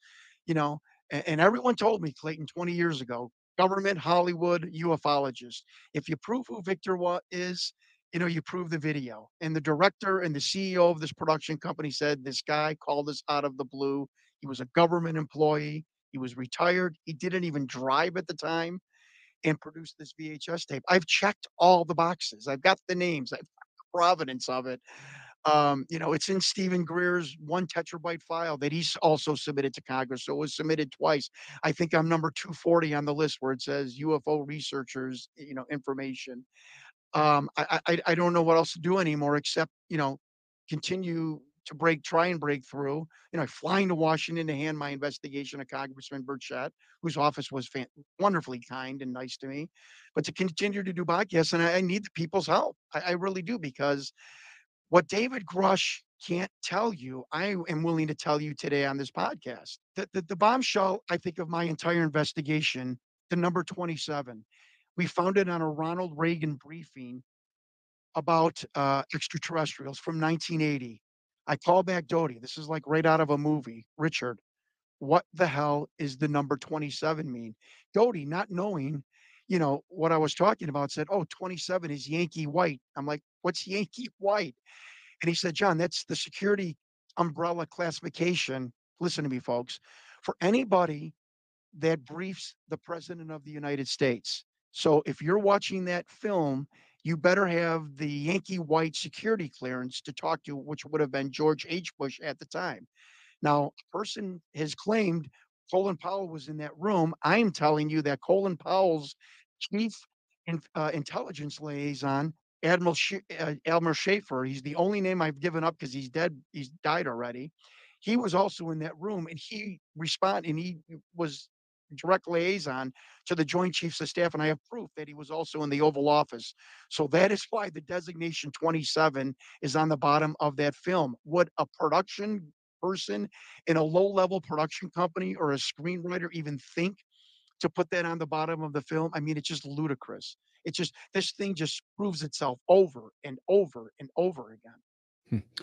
You know, and, and everyone told me Clayton 20 years ago government, Hollywood, ufologist. If you prove who Victor is, you know, you prove the video. And the director and the CEO of this production company said this guy called us out of the blue. He was a government employee. He was retired. He didn't even drive at the time and produced this VHS tape. I've checked all the boxes. I've got the names. I've got the provenance of it. Um, you know, it's in Steven Greer's one tetrabyte file that he's also submitted to Congress. So it was submitted twice. I think I'm number 240 on the list where it says UFO researchers, you know, information. Um, I, I I don't know what else to do anymore except you know continue to break, try and break through. You know, flying to Washington to hand my investigation to Congressman Burchett, whose office was fan- wonderfully kind and nice to me, but to continue to do podcasts, and I, I need the people's help. I, I really do because what David Grusch can't tell you, I am willing to tell you today on this podcast. The, the, the bombshell, I think, of my entire investigation, the number 27, we found it on a Ronald Reagan briefing about uh, extraterrestrials from 1980. I call back Doty. This is like right out of a movie. Richard, what the hell is the number 27 mean? Doty, not knowing, you know, what I was talking about, said, Oh, 27 is Yankee white. I'm like, What's <laughs> Yankee white? And he said, John, that's the security umbrella classification. Listen to me, folks. For anybody that briefs the president of the United States. So if you're watching that film, you better have the Yankee white security clearance to talk to, which would have been George H. Bush at the time. Now, a person has claimed Colin Powell was in that room. I am telling you that Colin Powell's chief in, uh, intelligence liaison, Admiral Sh- uh, Elmer Schaefer, he's the only name I've given up because he's dead. He's died already. He was also in that room, and he responded, and he was direct liaison to the Joint Chiefs of Staff, and I have proof that he was also in the Oval Office. So that is why the designation 27 is on the bottom of that film. Would a production person in a low-level production company or a screenwriter even think to put that on the bottom of the film? I mean, it's just ludicrous. It's just this thing just proves itself over and over and over again. Hmm.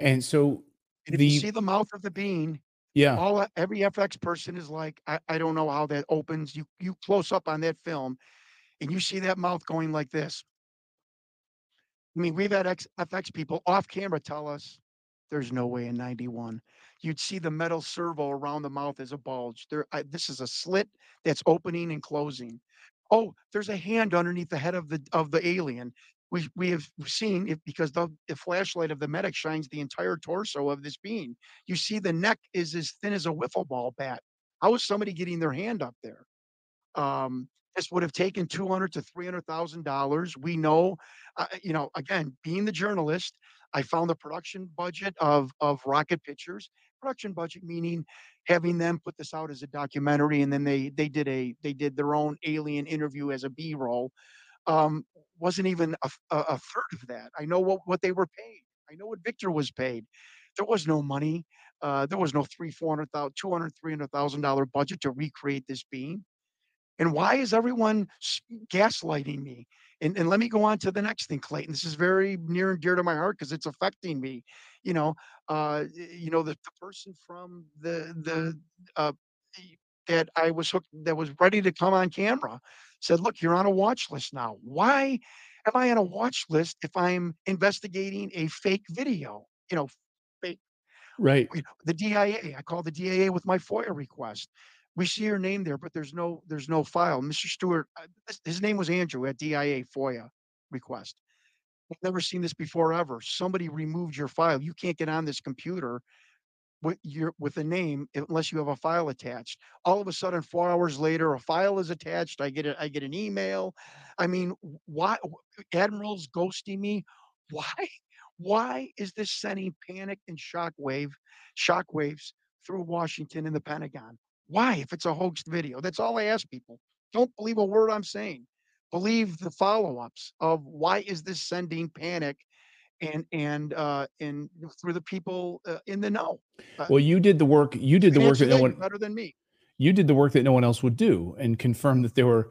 And so And if the you see the mouth of the bean, yeah, all every FX person is like, I, I don't know how that opens. You you close up on that film, and you see that mouth going like this. I mean, we've had X, FX people off camera tell us there's no way in 91. You'd see the metal servo around the mouth as a bulge. There, I, this is a slit that's opening and closing. Oh, there's a hand underneath the head of the of the alien. We we have seen it because the, the flashlight of the medic shines the entire torso of this being. You see the neck is as thin as a wiffle ball bat. How is somebody getting their hand up there? Um, This would have taken two hundred to three hundred thousand dollars. We know, uh, you know, again, being the journalist, I found the production budget of of Rocket Pictures. Production budget meaning having them put this out as a documentary, and then they they did a they did their own alien interview as a B roll. Um, wasn't even a third of that. I know what what they were paid. I know what Victor was paid. There was no money. Uh, there was no three, four hundred thousand, two hundred, three hundred thousand dollar budget to recreate this beam. And why is everyone gaslighting me? And, and let me go on to the next thing, Clayton. This is very near and dear to my heart because it's affecting me. You know, uh, you know, the, the person from the the uh, that I was hooked that was ready to come on camera said, "Look, you're on a watch list now. Why am I on a watch list if I'm investigating a fake video? You know, fake Right. the DIA. I called the DIA with my FOIA request. We see your name there, but there's no there's no file. Mr. Stewart, uh, his name was Andrew at DIA FOIA request. I've never seen this before ever. Somebody removed your file. You can't get on this computer with your with a name unless you have a file attached. All of a sudden, four hours later, a file is attached. I get it. I get an email. I mean, why admirals ghosting me? <laughs> Why? Why is this sending panic and shockwave, shockwaves through Washington and the Pentagon? Why? If it's a hoaxed video, that's all I ask people. Don't believe a word I'm saying. Believe the follow-ups of why is this sending panic and and uh and through the people uh, in the know. Uh, Well, you did the work. You did the work that no one. better than me. You did the work that no one else would do, and confirmed that there were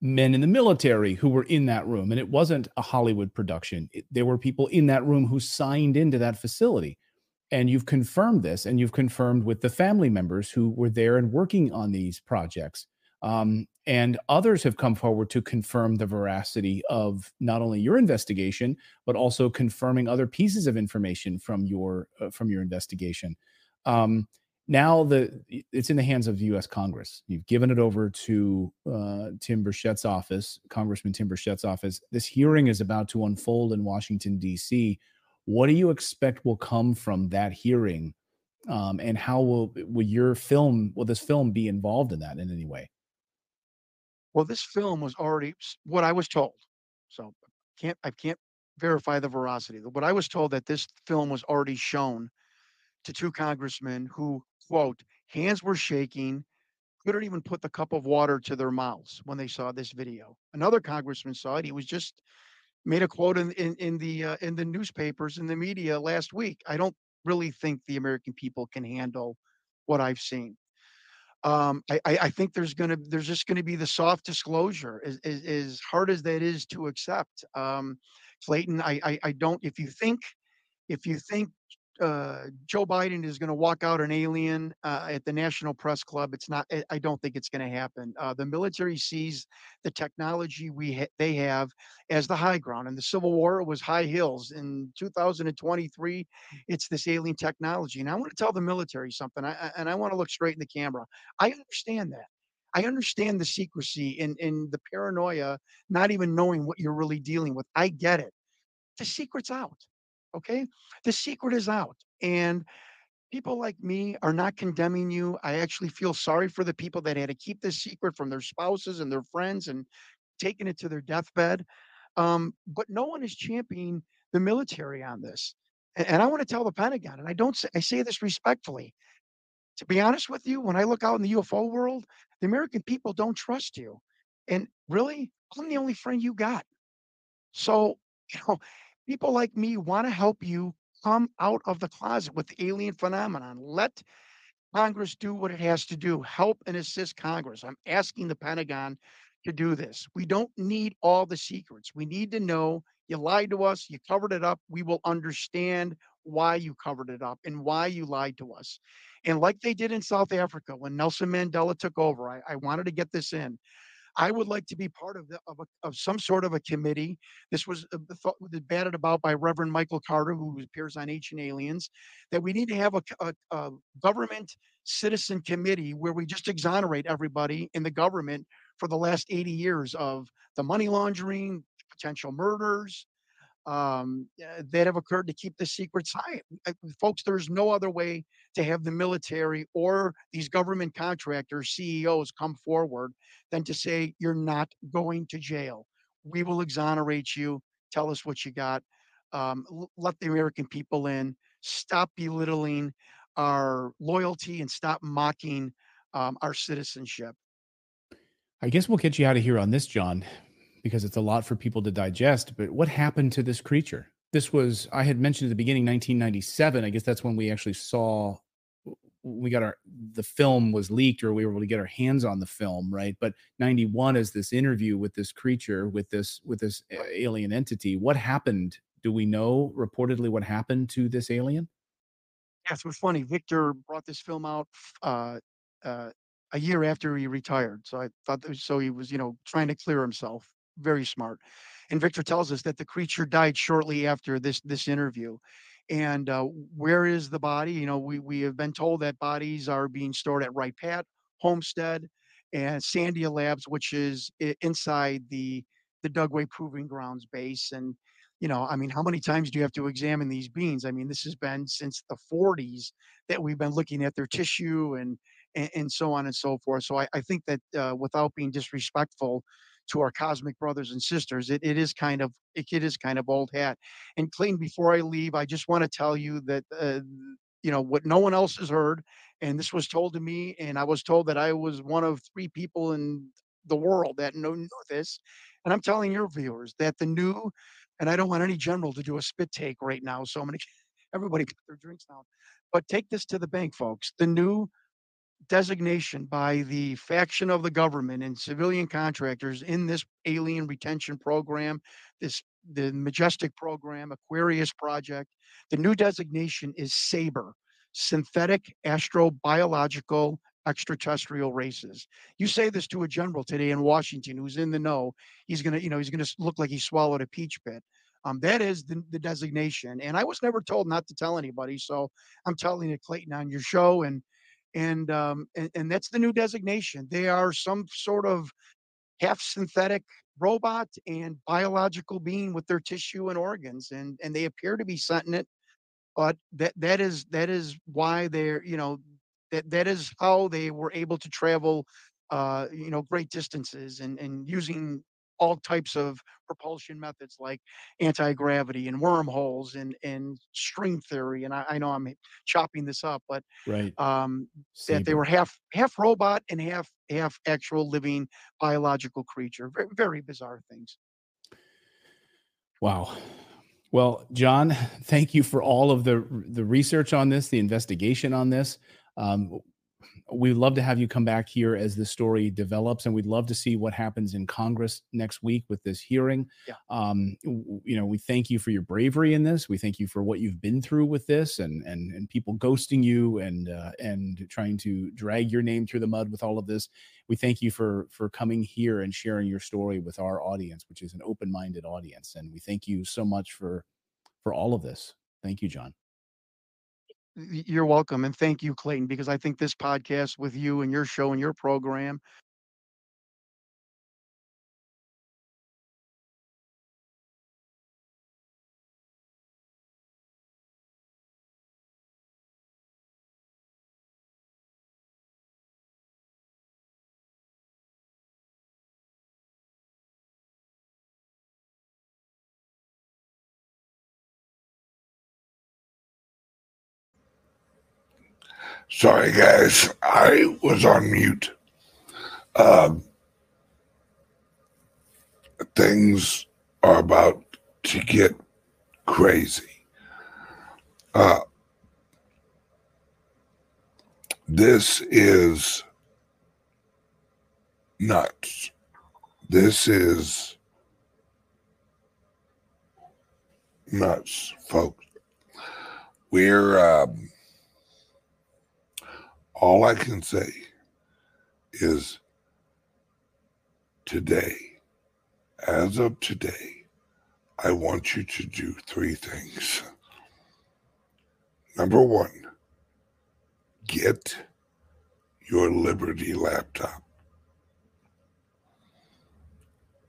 men in the military who were in that room, and it wasn't a Hollywood production. It- there were people in that room who signed into that facility, and you've confirmed this, and you've confirmed with the family members who were there and working on these projects. Um, and others have come forward to confirm the veracity of not only your investigation, but also confirming other pieces of information from your uh, from your investigation. Um, now the it's in the hands of the U.S. Congress. You've given it over to uh, Tim Burchett's office, Congressman Tim Burchett's office. This hearing is about to unfold in Washington D.C. What do you expect will come from that hearing, um, and how will will your film will this film be involved in that in any way? Well, this film was already what I was told. So can't I can't verify the veracity. But I was told that this film was already shown to two congressmen who quote hands were shaking, couldn't even put the cup of water to their mouths when they saw this video. Another congressman saw it. He was just made a quote in in, in the uh, in the newspapers in the media last week. I don't really think the American people can handle what I've seen. Um, I, I think there's gonna there's just gonna be the soft disclosure, as, as, as hard as that is to accept. Um, Clayton, I, I I don't. If you think if you think uh, Joe Biden is going to walk out an alien uh, at the National Press Club, it's not. I don't think it's going to happen. Uh, the military sees the technology we ha- they have as the high ground. In the Civil War, it was high hills. In 2023, it's this alien technology. And I want to tell the military something. I- and I want to look straight in the camera. I understand that. I understand the secrecy and, and the paranoia, not even knowing what you're really dealing with. I get it. The secret's out. Okay. The secret is out. And people like me are not condemning you. I actually feel sorry for the people that had to keep this secret from their spouses and their friends and taking it to their deathbed. Um, but no one is championing the military on this. A- And I want to tell the Pentagon, and I don't say I say this respectfully. To be honest with you, when I look out in the UFO world, the American people don't trust you. And really, I'm the only friend you got. So, <laughs> you know, people like me want to help you come out of the closet with the alien phenomenon. Let Congress do what it has to do. Help and assist Congress. I'm asking the Pentagon to do this. We don't need all the secrets. We need to know you lied to us, you covered it up. We will understand why you covered it up and why you lied to us. And like they did in South Africa when Nelson Mandela took over, I, I wanted to get this in. I would like to be part of the, of, a, of some sort of a committee. This was uh, thought batted about by Reverend Michael Carter, who appears on Ancient Aliens, that we need to have a government citizen committee where we just exonerate everybody in the government for the last 80 years of the money laundering, potential murders, um, uh, that have occurred to keep the secrets high. Uh, Folks, there's no other way to have the military or these government contractors, CEOs come forward than to say, you're not going to jail. We will exonerate you. Tell us what you got. Um, let the American people in. Stop belittling our loyalty and stop mocking um, our citizenship. I guess we'll get you out of here on this, John, because it's a lot for people to digest. But what happened to this creature? This was, I had mentioned at the beginning, 1997. I guess that's when we actually saw, we got our, the film was leaked or we were able to get our hands on the film, right? But 91 is this interview with this creature, with this, with this alien entity. What happened? Do we know reportedly what happened to this alien? Yeah, so it's funny. Victor brought this film out uh, uh, a year after he retired. So I thought was, so he was, you know, trying to clear himself. Very smart. And Victor tells us that the creature died shortly after this this interview. And uh, where is the body? You know, we we have been told that bodies are being stored at Wright Pat, Homestead, and Sandia Labs, which is inside the the Dugway Proving Grounds base. And you know, I mean, how many times do you have to examine these beans? I mean, this has been since the 40s that we've been looking at their tissue and and, and so on and so forth. So I, I think that uh, without being disrespectful to our cosmic brothers and sisters, it, it is kind of it, it is kind of old hat. And Clayton, before I leave, I just want to tell you that uh, you know what no one else has heard, and this was told to me, and I was told that I was one of three people in the world that know, know this. And I'm telling your viewers that the new, and I don't want any general to do a spit take right now, so I'm gonna <laughs> everybody put their drinks down. But take this to the bank, folks. The new designation by the faction of the government and civilian contractors in this alien retention program, this the Majestic program, Aquarius project. The new designation is SABER, Synthetic Astrobiological Extraterrestrial Races. You say this to a general today in Washington who's in the know, he's gonna, you know, he's gonna look like he swallowed a peach pit. Um, that is the, the designation, and I was never told not to tell anybody, so I'm telling it, Clayton, on your show, and and um, and, and that's the new designation. They are some sort of half synthetic robot and biological being with their tissue and organs, and and they appear to be sentient. But that that is that is why they're you know that that is how they were able to travel uh, you know great distances and and using all types of propulsion methods like anti-gravity and wormholes and and string theory and I, I know i'm chopping this up but Right. um, that they were half half robot and half half actual living biological creature. Very, very bizarre things. Wow. Well, John, thank you for all of the the research on this, the investigation on this. Um, we'd love to have you come back here as the story develops, and we'd love to see what happens in Congress next week with this hearing. Yeah. Um, you know, we thank you for your bravery in this. We thank you for what you've been through with this, and and and people ghosting you and uh, and trying to drag your name through the mud with all of this. We thank you for for coming here and sharing your story with our audience, which is an open minded audience, and we thank you so much for for all of this. Thank you, John. You're welcome, and thank you, Clayton, because I think this podcast with you and your show and your program Sorry, guys. I was on mute. Um, things are about to get crazy. Uh, this is nuts. This is nuts, folks. We're um, all I can say is today, as of today, I want you to do three things. Number one, get your Liberty laptop.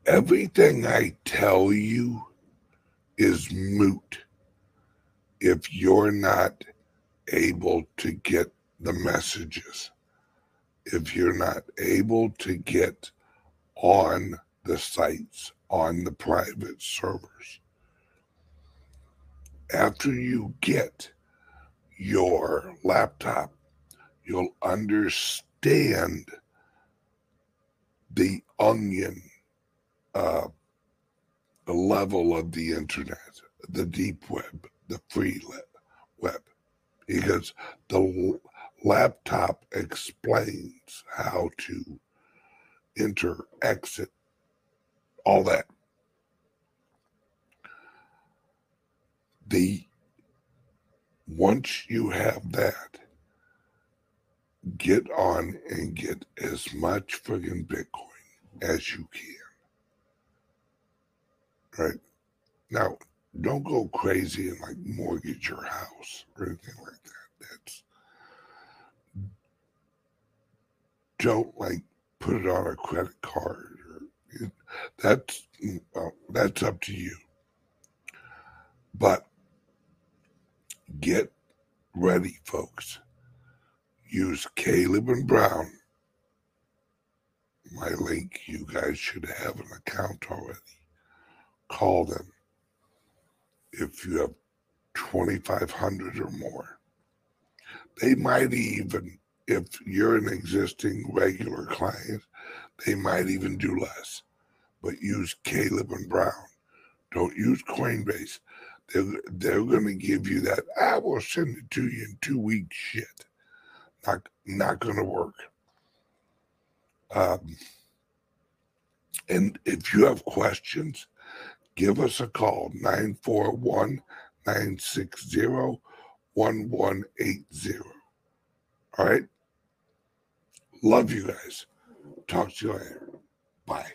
Everything I tell you is moot if you're not able to get the messages, if you're not able to get on the sites, on the private servers. After you get your laptop, you'll understand the onion uh, the level of the internet, the deep web, the free web, because the laptop explains how to enter, exit, all that. The once you have that, get on and get as much friggin' Bitcoin as you can. Right? Now, don't go crazy and like mortgage your house or anything like that. That's don't like put it on a credit card or that's mm, well, that's up to you. But get ready, folks. Use Caleb and Brown. My link, you guys should have an account already. Call them if you have 2,500 or more. They might even, if you're an existing regular client, they might even do less. But use Caleb and Brown. Don't use Coinbase. They're, they're going to give you that, I will send it to you in two weeks shit. Not, not going to work. Um, and if you have questions, give us a call 941 960 1180. All right. Love you guys. Talk to you later. Bye.